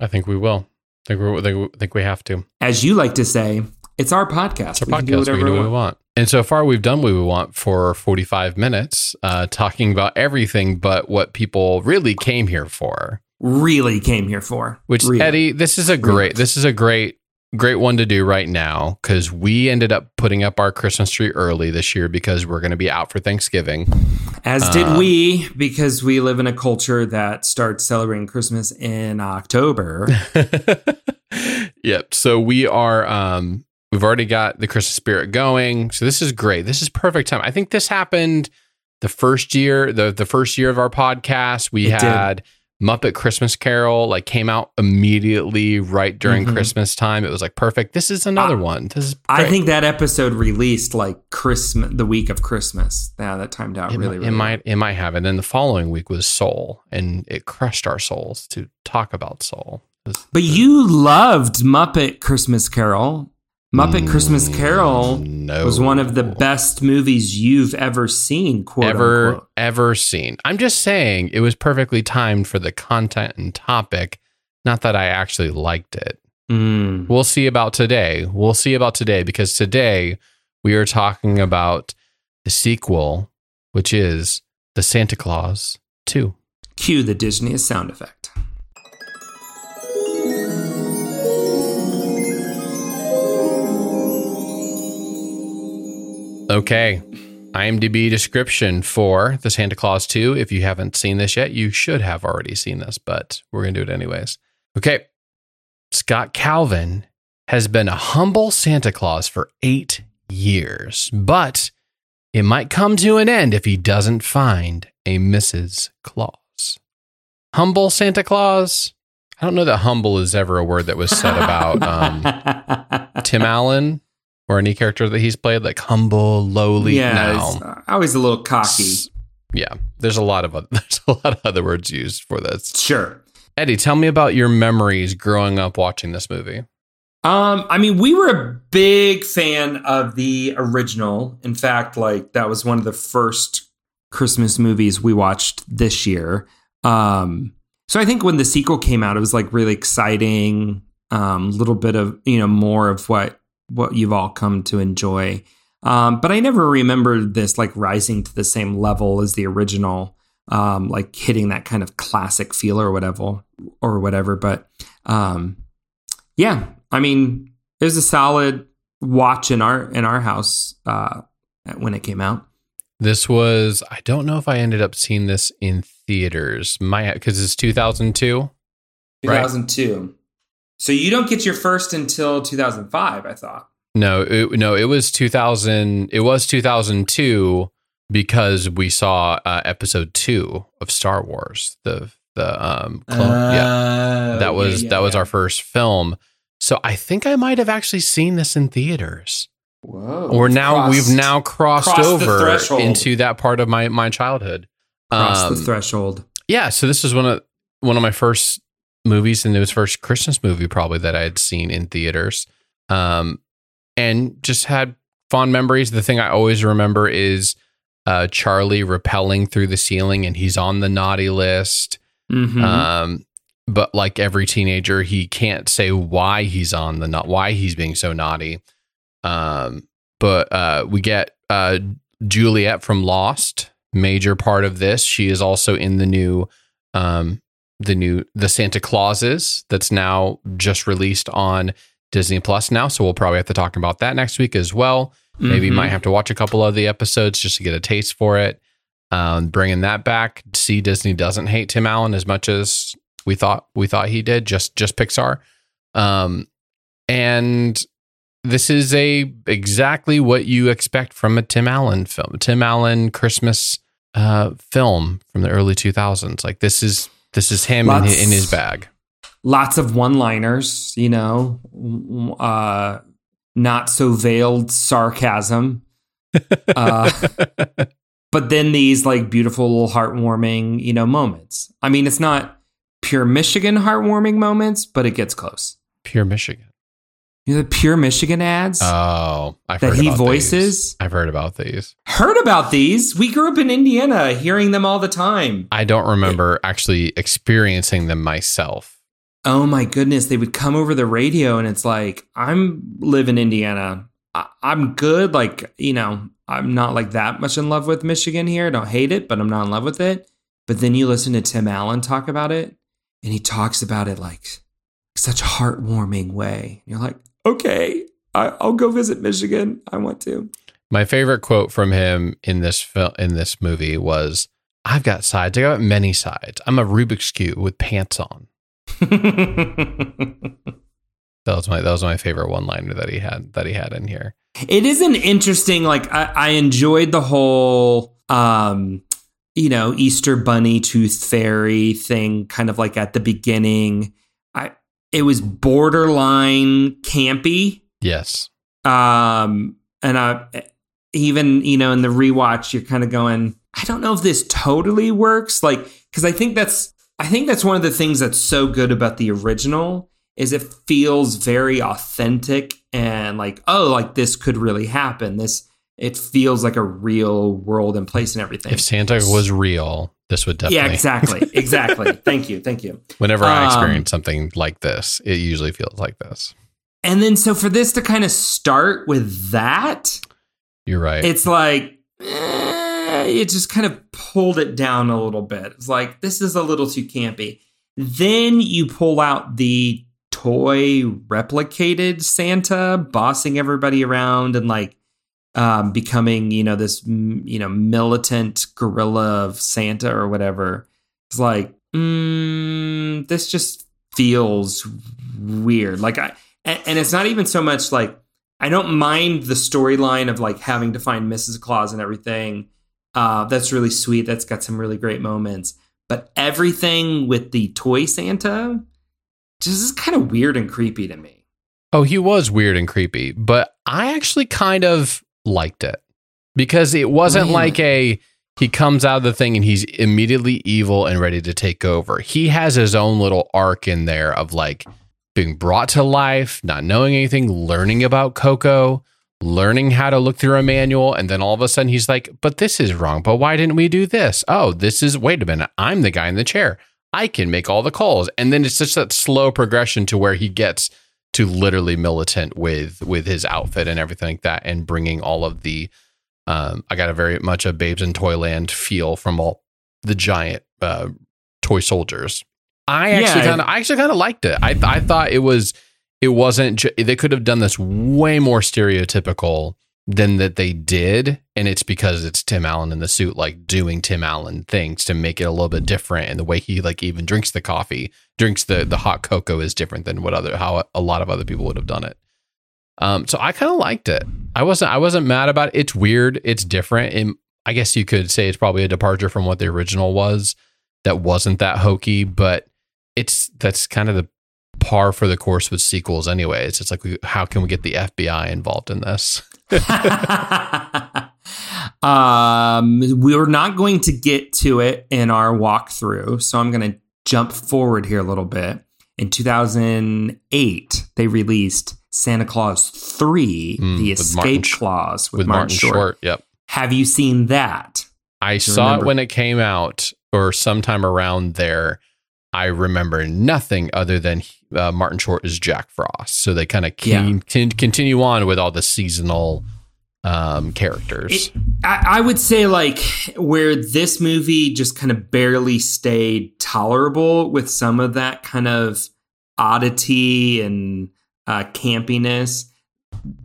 I think we will. I think, we're, I think, we have to. As you like to say, it's our podcast. It's our We can do podcast. We whatever can do what we want. And so far, we've done what we want for 45 minutes, uh, talking about everything but what people really came here for. really came here for. Which Really. Eddie, this is a great, this is a great, great one to do right now because we ended up putting up our Christmas tree early this year because we're going to be out for Thanksgiving. As did Uh, we, because we live in a culture that starts celebrating Christmas in October. yep. So we are um we've already got the Christmas spirit going. So this is great. This is perfect time. I think this happened the first year, the the first year of our podcast. We It did. had Muppet Christmas Carol like came out immediately right during Mhm. Christmas time. It was like perfect. This is another I- one. This is I think that episode released like Christmas, the week of Christmas. Yeah, that timed out it, really, might, really it might it might have. And then the following week was Soul, and it crushed our souls to talk about Soul. Was- But you loved Muppet Christmas Carol. Muppet Christmas Carol no. was one of the best movies you've ever seen, quote ever unquote. ever seen. I'm just saying it was perfectly timed for the content and topic. Not that I actually liked it. Mm. We'll see about today. We'll see about today because today we are talking about the sequel, which is the Santa Clause 2. Cue the Disney sound effect. Okay. IMDb description for the Santa Clause 2. If you haven't seen this yet, you should have already seen this, but we're going to do it anyways. Okay. Scott Calvin has been a humble Santa Claus for eight years, but it might come to an end if he doesn't find a Mrs. Claus. humble Santa Claus. I don't know that humble is ever a word that was said about um, Tim Allen or any character that he's played, like humble, lowly. yeah, no. it's always a little cocky. Yeah, there's a lot of oth- there's a lot of other words used for this. Sure. Eddie, tell me about your memories growing up watching this movie. Um, I mean, we were a big fan of the original. In fact, like that was one of the first Christmas movies we watched this year. Um, so I think when the sequel came out, it was like really exciting. Um, little bit of you know more of what what you've all come to enjoy. Um, but I never remembered this like rising to the same level as the original, um, like hitting that kind of classic feel or whatever or whatever. But um, yeah, I mean, it was a solid watch in our in our house uh, when it came out. This was I don't know if I ended up seeing this in theaters. My because it's 2002. Right. 2002. So you don't get your first until 2005, I thought. No, it, no, it was 2000. It was 2002 because we saw uh, episode two of Star Wars. The the um clone, yeah, that was that was our first film. So I think I might have actually seen this in theaters. Whoa. or now Crossed- we've now crossed, crossed over into that part of my my childhood. crossed Um, the threshold. yeah, so this is one of one of my first movies, and it was first Christmas movie probably that I had seen in theaters, um, and just had fond memories. The thing I always remember is uh, Charlie rappelling through the ceiling, and he's on the naughty list. Mhm. Um, but like every teenager, he can't say why he's on the not why he's being so naughty. Um, but uh, we get uh, Juliet from Lost, major part of this. She is also in the new, um, the new the Santa Clauses that's now just released on Disney Plus now. So we'll probably have to talk about that next week as well. Maybe Mhm. might have to watch a couple of the episodes just to get a taste for it. Um, bringing that back. See, Disney doesn't hate Tim Allen as much as we thought we thought he did. Just just Pixar. Um, and this is a exactly what you expect from a Tim Allen film, Tim Allen Christmas uh, film from the early 2000s. Like this is this is him in, Lots- in his bag. Lots of one-liners, you know, uh, not so veiled sarcasm. Uh, but then these like beautiful, little heartwarming, you know, moments. I mean, it's not pure Michigan heartwarming moments, but it gets close. Pure Michigan. You know, the pure Michigan ads. Oh, I've That heard he voices? These. I've heard about these. Heard about these? We grew up in Indiana, hearing them all the time. I don't remember actually experiencing them myself. Oh my goodness, they would come over the radio, and it's like I'm live in Indiana. I, I'm good, like you know, I'm not like that much in love with Michigan here. I don't hate it, but I'm not in love with it. But then you listen to Tim Allen talk about it, and he talks about it like such heartwarming way. You're like, okay, I, I'll go visit Michigan. I want to. My favorite quote from him in this film in this movie was, "I've got sides. I got many sides. I'm a Rubik's cube with pants on." That was my that was my favorite one liner that he had that he had in here. it is an interesting like I, I enjoyed the whole um you know easter bunny tooth fairy thing kind of like at the beginning i it was borderline campy. Yes. um and i even you know in the rewatch you're kind of going i don't know if this totally works. Like because i think that's i think that's one of the things that's so good about the original is it feels very authentic and like oh like this could really happen. This it feels like a real world and place and everything. If Santa was real, this would definitely. yeah exactly exactly thank you thank you Whenever I Um, experience something like this, it usually feels like this. and then so for this to kind of start with that You're right. it's like eh, it just kind of pulled it down a little bit. It's like this is a little too campy. Then you pull out the toy replicated Santa, bossing everybody around and like um, becoming you know this you know militant gorilla of Santa or whatever. It's like mm, this just feels weird. Like I and, and it's not even so much like I don't mind the storyline of like having to find Mrs. Claus and everything. Uh, that's really sweet. That's got some really great moments. but everything with the toy Santa just is kind of weird and creepy to me. Oh, he was weird and creepy, but I actually kind of liked it because it wasn't Man. like a he comes out of the thing and he's immediately evil and ready to take over. He has his own little arc in there of like being brought to life, not knowing anything, learning about Coco, learning how to look through a manual, and then all of a sudden he's like, "But this is wrong. But why didn't we do this? Oh, this is wait a minute. I'm the guy in the chair. I can make all the calls." And then it's just that slow progression to where he gets to literally militant with with his outfit and everything like that, and bringing all of the. Um, I got a very much a Babes in Toyland feel from all the giant uh, toy soldiers. I actually Yeah. kind of, I actually kind of liked it. I I thought it was, it wasn't. They could have done this way more stereotypical than that they did, and it's because it's Tim Allen in the suit, like doing Tim Allen things to make it a little bit different, and the way he like even drinks the coffee, drinks the the hot cocoa is different than what other how a lot of other people would have done it. Um, so I kind of liked it. I wasn't I wasn't mad about it. It's weird. It's different. And I guess you could say it's probably a departure from what the original was. That wasn't that hokey, but it's that's kind of the par for the course with sequels anyway. It's like how can we get the FBI involved in this? um, we're not going to get to it in our walkthrough, so I'm going to jump forward here a little bit. In 2008, they released Santa Clause 3, Mm, The Martin Escape Clause with, with Martin Short. Yep. Have you seen that? I saw remember? it when it came out or sometime around there. I remember nothing other than uh, Martin Short is Jack Frost. So they kind of can, continue on with all the seasonal um, characters. It- I, I would say like where this movie just kind of barely stayed tolerable with some of that kind of oddity and uh, campiness.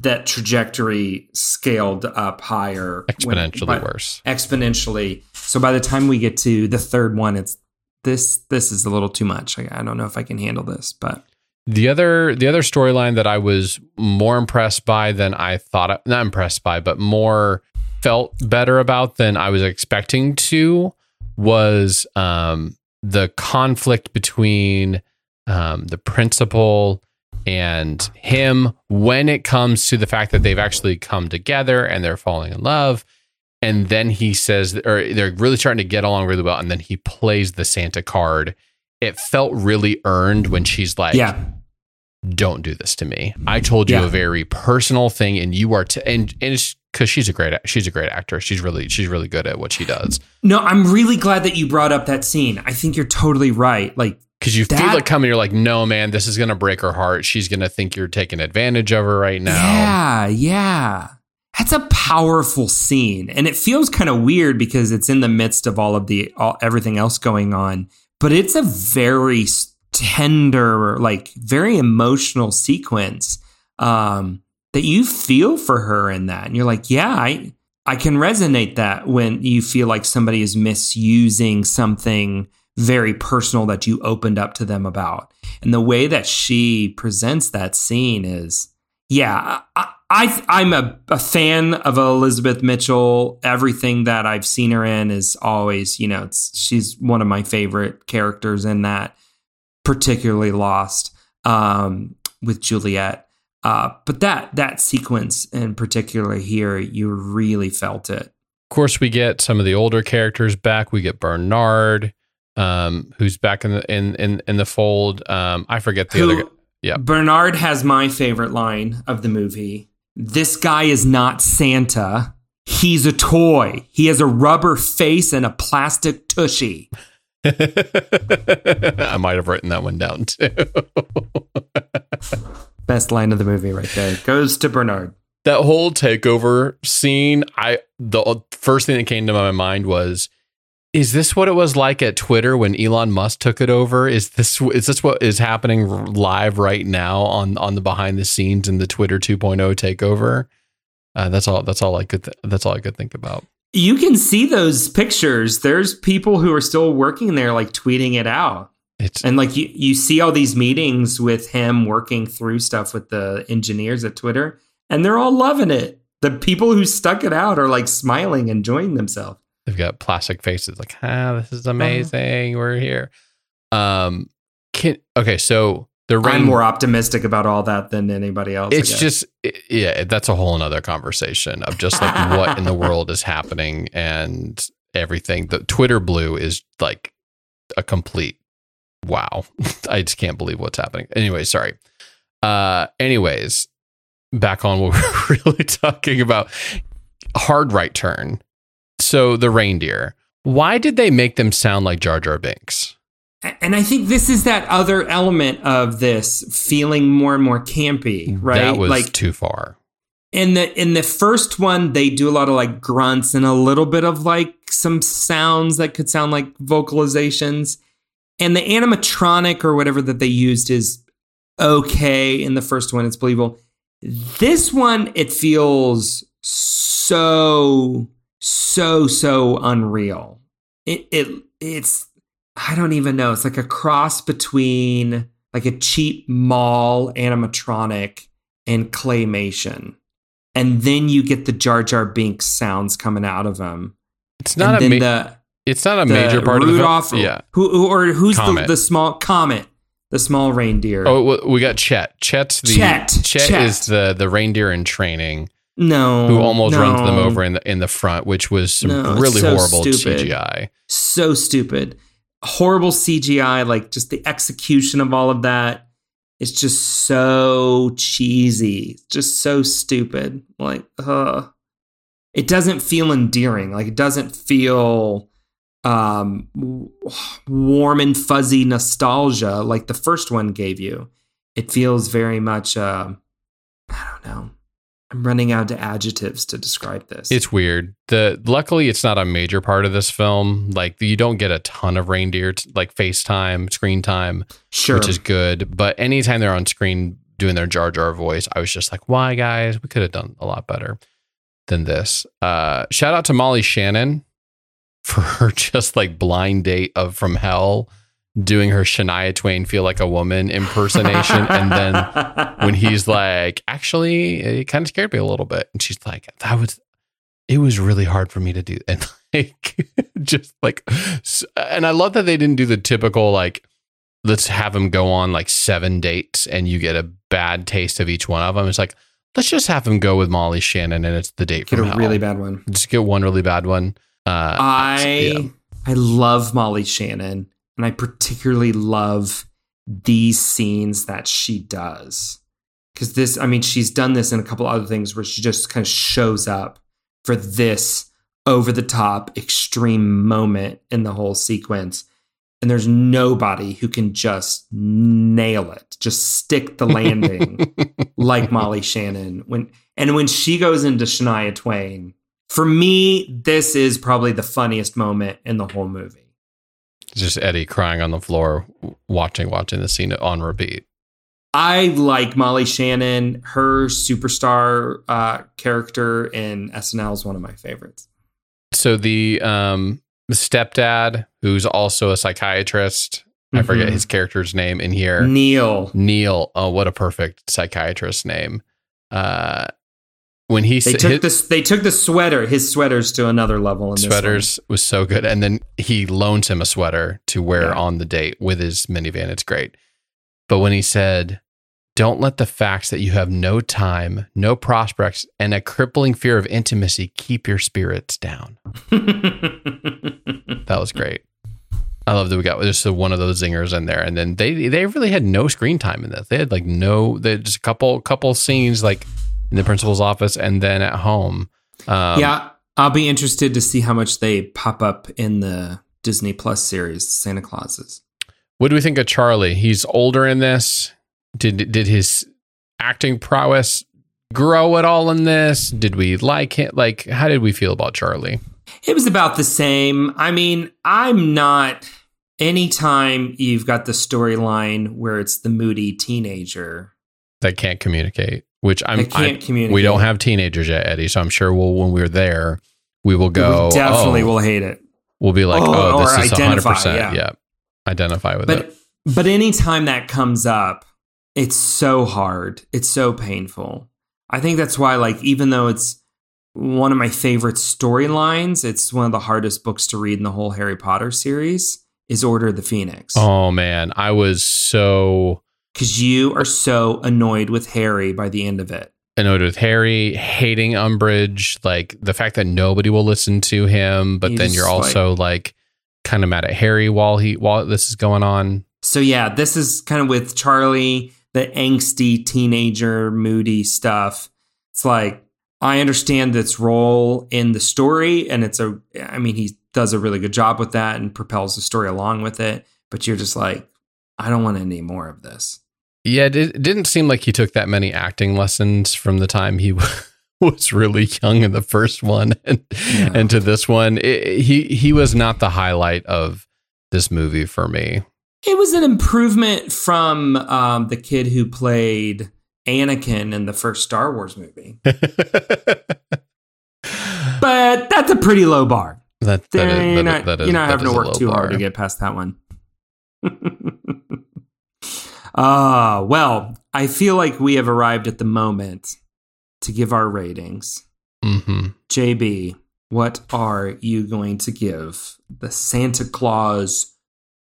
That trajectory scaled up higher, exponentially by- worse. Exponentially. So by the time we get to the third one, it's this. This is a little too much. I, I don't know if I can handle this, but The other the other storyline that I was more impressed by than I thought not impressed by, but more felt better about than I was expecting to was um, the conflict between um, the principal and him when it comes to the fact that they've actually come together and they're falling in love. And then he says, or they're really starting to get along really well. And then he plays the Santa card. It felt really earned when she's like, yeah, don't do this to me. I told you Yeah. a very personal thing, and you are, t- and and it's because she's a great, she's a great actress. She's really, she's really good at what she does. no, I'm really glad that you brought up that scene. I think you're totally right. Like Because you feel That- it coming, you're like, no, man, this is gonna break her heart. She's gonna think you're taking advantage of her right now. Yeah, yeah. That's a powerful scene, and it feels kind of weird because it's in the midst of all of the all, everything else going on. But it's a very tender, like very emotional sequence um, that you feel for her in that, and you're like, yeah, I I can resonate that when you feel like somebody is misusing something very personal that you opened up to them about, and the way that she presents that scene is yeah, I, I I'm a, a fan of Elizabeth Mitchell. Everything that I've seen her in is always, you know, it's, she's one of my favorite characters in that, particularly Lost um, with Juliet. Uh, but that that sequence in particular here, you really felt it. Of course, we get some of the older characters back. We get Bernard, um, who's back in the in in, in the fold. Um, I forget the Who- other. guy. yeah. Bernard has my favorite line of the movie. This guy is not Santa. He's a toy. He has a rubber face and a plastic tushy. I might have written that one down too. Best line of the movie right there. Goes to Bernard. that whole takeover scene, I the uh, first thing that came to my mind was, is this what it was like at Twitter when Elon Musk took it over? Is this is this what is happening live right now on on the behind the scenes in the Twitter 2.0 takeover? Uh, that's all. That's all I could. Th- that's all I could think about. You can see those pictures. There's people who are still working there, like tweeting it out. It's And like you, you see all these meetings with him working through stuff with the engineers at Twitter, and they're all loving it. The people who stuck it out are like smiling, enjoying themselves. They've got plastic faces like, ah, this is amazing. We're here. Um can okay, so the rain I'm more optimistic about all that than anybody else. It's just yeah, that's a whole nother conversation of just like what in the world is happening and everything. The Twitter blue is like a complete wow. I just can't believe what's happening. Anyway, sorry. Uh anyways, back on what we're really talking about. Hard right turn. So the reindeer. Why did they make them sound like Jar Jar Binks? and I think this is that other element of this feeling more and more campy, right? That was like too far. in the in the first one, they do a lot of like grunts and a little bit of like some sounds that could sound like vocalizations. And the animatronic or whatever that they used is okay in the first one. It's believable. This one, it feels so so so unreal. It it it's I don't even know. It's like a cross between like a cheap mall animatronic and claymation. And then you get the Jar Jar Binks sounds coming out of him. It's not and a ma- the, it's not a major part Rudolph, of the film. Yeah. Who, who or who's the, the small comet, the small reindeer? Oh, we got Chet. Chet's the Chet. Chet, Chet. is the the reindeer in training no, who almost no. runs them over in the in the front, which was some No, really so horrible stupid. CGI. so stupid. Horrible CGI, like just the execution of all of that is just so cheesy. Just so stupid. Like, uh it doesn't feel endearing. Like it doesn't feel um warm and fuzzy nostalgia like the first one gave you. It feels very much uh I don't know. I'm running out of adjectives to describe this. It's weird. The luckily it's not a major part of this film. Like you don't get a ton of reindeer t- like FaceTime, screen time, sure. which is good. But anytime they're on screen doing their Jar Jar voice, I was just like, why guys? We could have done a lot better than this. Uh shout out to Molly Shannon for her just like blind date of from hell doing her Shania Twain feel like a woman impersonation and then when he's like, actually, it kind of scared me a little bit. And she's like, that was, it was really hard for me to do. And like, just like, and I love that they didn't do the typical, like, let's have him go on like seven dates and you get a bad taste of each one of them. It's like, let's just have him go with Molly Shannon and it's the date get from a hell. really bad one. Just get one really bad one. Uh, I yeah. I love Molly Shannon, and I particularly love these scenes that she does. Because this, I mean, she's done this in a couple other things where she just kind of shows up for this over the top extreme moment in the whole sequence. And there's nobody who can just nail it, just stick the landing like Molly Shannon. When and when she goes into Shania Twain, for me, this is probably the funniest moment in the whole movie. Just Eddie crying on the floor, watching, watching the scene on repeat. I like Molly Shannon. Her superstar uh, character in SNL is one of my favorites. so the um stepdad who's also a psychiatrist i forget Mhm. his character's name in here Neil. neil oh what a perfect psychiatrist name uh when he They took his this. They took the sweater, his sweaters, to another level. In sweaters was so good and then he loans him a sweater to wear Yeah. on the date with his minivan it's great but when he said don't let the facts that you have no time no prospects and a crippling fear of intimacy keep your spirits down That was great. I love that we got just one of those zingers in there, and then they they really had no screen time in this. They had like no, they just a couple couple scenes like in the principal's office and then at home. Um, yeah, I'll be interested to see how much they pop up in the Disney Plus series, Santa Clauses. What do we think of Charlie? He's older in this. Did did his acting prowess grow at all in this? Did we like him? Like, how did we feel about Charlie? It was about the same. I mean, I'm not. Anytime you've got the storyline where it's the moody teenager, That can't communicate. Which I'm. I can't communicate. we don't have teenagers yet, Eddie. So I'm sure we'll when we're there, we will We go. definitely oh, will hate it. We'll be like, Oh, oh, this is identify, 100%. yeah. Yeah. Identify with But it. but anytime that comes up, it's so hard. It's so painful. I think that's why, like, even though it's one of my favorite storylines. It's one of the hardest books to read in the whole Harry Potter series. Is Order of the Phoenix Oh man, I was so because you are so annoyed with Harry by the end of it. annoyed with Harry, hating Umbridge, like the fact that nobody will listen to him, but You then you're also like, kind of mad at Harry while he while this is going on. So yeah, this is kind of with Charlie, the angsty teenager, moody stuff. It's like I understand its role in the story, and it's a. I mean, he does a really good job with that and propels the story along with it. But you're just like, I don't want any more of this. Yeah, it, it didn't seem like he took that many acting lessons from the time he was really young in the first one and, Yeah. and to this one. It- he he was not the highlight of this movie for me. It was an improvement from um, the kid who played Anakin in the first Star Wars movie, but that's a pretty low bar. That, that There, is- you're that- not, that is- you're not that having is to work low too hard to get past that one. Ah, well, I feel like we have arrived at the moment to give our ratings. Mm-hmm. JB, what are you going to give the Santa Clause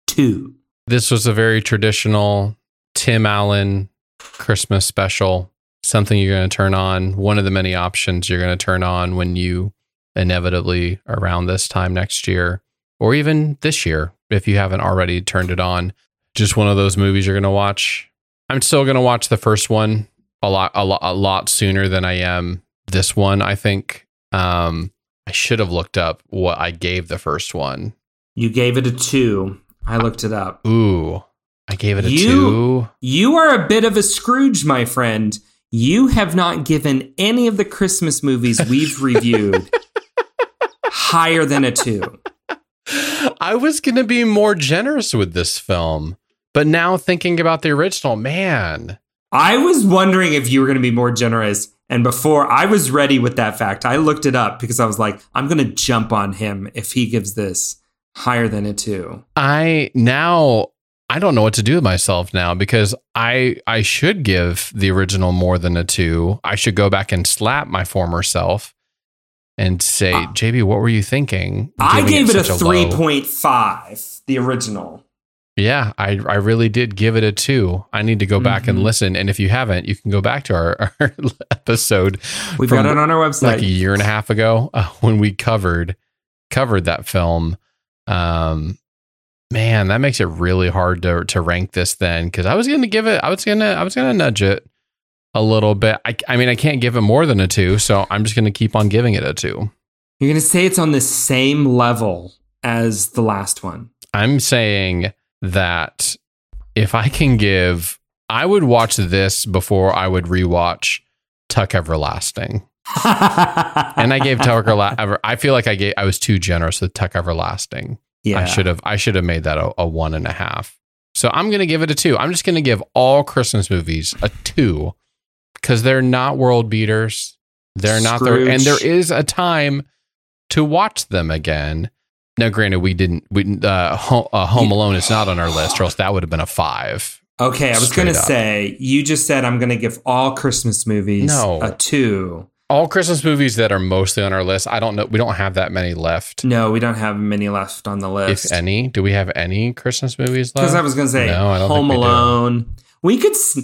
2? This was a very traditional Tim Allen Christmas special. Something you're going to turn on. One of the many options you're going to turn on when you inevitably around this time next year, or even this year, if you haven't already turned it on. Just one of those movies you're going to watch. I'm still going to watch the first one a lot, a lot, a lot sooner than I am this one. I think um, I should have looked up what I gave the first one. You gave it a 2. I looked it up. Ooh, I gave it a You- two. You are a bit of a Scrooge, my friend. You have not given any of the Christmas movies we've reviewed higher than a 2. I was going to be more generous with this film, but now thinking about the original, man, I was wondering if you were going to be more generous. And before I was ready with that fact, I looked it up because I was like, I'm going to jump on him if he gives this higher than a two. I now I don't know what to do with myself now because I I should give the original more than a 2. I should go back and slap my former self and say, Ah. "JB, what were you thinking?" I gave it a such low- 3.5, the original. Yeah, I, I really did give it a two. I need to go back and Mhm. listen. And if you haven't, you can go back to our, our episode We've got it on our website. like a year and a half ago uh, when we covered covered that film. Um, man, that makes it really hard to to rank this then because I was gonna give it. I was gonna I was gonna nudge it a little bit. I I mean I can't give it more than a two, so I'm just gonna keep on giving it a two. You're going to say it's on the same level as the last one. I'm saying that if I can give, I would watch this before I would rewatch Tuck Everlasting. And I gave Tuck Everlasting. I feel like I gave. I was too generous with Tuck Everlasting. yeah. I should have. I should have made that a, a one and a half. So I'm gonna give it a two. I'm just gonna give all Christmas movies a two because they're not world beaters. They're not there, and there is a time to watch them again. Now, granted, we didn't. We uh, Home, uh, Home Alone is not on our list, or else that would have been a five. Okay, I was going to say, you just said I'm going to give all Christmas movies No. a two. All Christmas movies that are mostly on our list. I don't know. We don't have that many left, No, we don't have many left on the list. if any. Do we have any Christmas movies left? Because I was going to say, No, Home think we do. Alone. We could. S-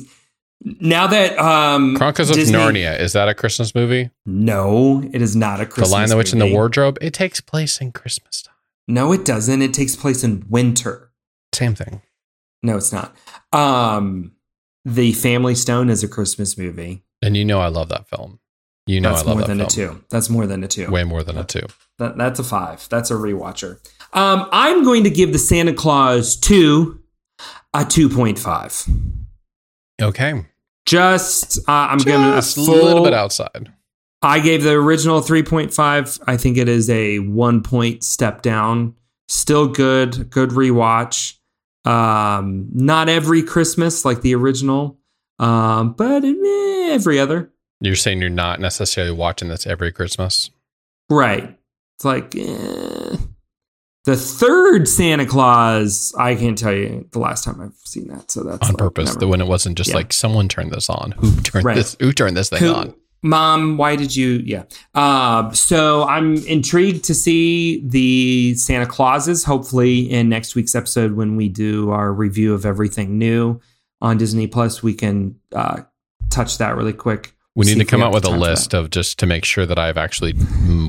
now that. um Chronicles of Narnia is that a Christmas movie? No, it is not a Christmas movie. the Lion, the Witch, and the. Wardrobe. It takes place in Christmas time. No, it doesn't. It takes place in winter. Same thing. No, it's not. Um The Family Stone is a Christmas movie. And you know I love that film. You know That's I love more that than film. a two. That's more than a two. Way more than a two. That, that's a five. That's a rewatcher. Um, I'm going to give the Santa Clause 2 a 2.5. Okay. Just, uh, I'm giving Just a full, little bit outside. I gave the original 3.5. I think it is a one point step down. Still good, good rewatch. Um, not every Christmas like the original, um, but eh, every other. You're saying you're not necessarily watching this every Christmas. Right. It's like eh. the third Santa Clause. I can't tell you the last time I've seen that. So that's on like, purpose. The when it wasn't just Yeah. like someone turned this on. Who turned Right. this who turned this thing Who- on? Mom, why did you? Yeah. Uh, so I'm intrigued to see the Santa Clauses, hopefully, in next week's episode when we do our review of everything new on Disney Plus. We can uh, touch that really quick. We need to come up with a list of just to make sure that I've actually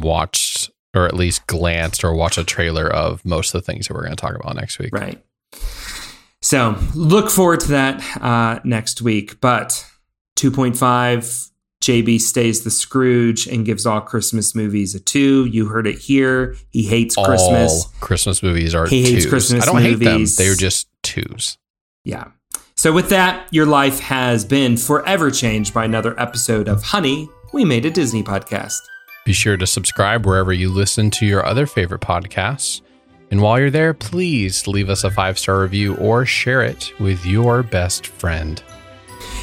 watched or at least glanced or watched a trailer of most of the things that we're going to talk about next week. Right. So look forward to that uh, next week. But 2.5, JB stays the Scrooge and gives all Christmas movies a two. You heard it here. He hates Christmas. All Christmas movies are He hates twos. Christmas I don't hate them. They're just twos. Yeah. So with that, your life has been forever changed by another episode of Honey, We Made a Disney Podcast. Be sure to subscribe wherever you listen to your other favorite podcasts. And while you're there, please leave us a five star review or share it with your best friend.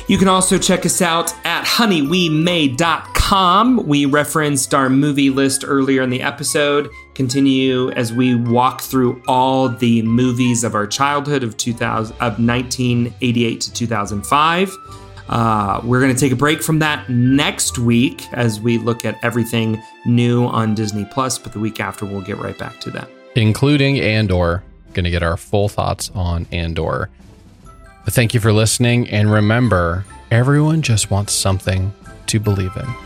You can also check us out at honeywemade.com. We referenced our movie list earlier in the episode. Continue as we walk through all the movies of our childhood of 2000 of 1988 to 2005. Uh, we're going to take a break from that next week as we look at everything new on Disney Plus. But the week after, we'll get right back to that. including Andor. Going to get our full thoughts on Andor. But thank you for listening. And remember, everyone just wants something to believe in.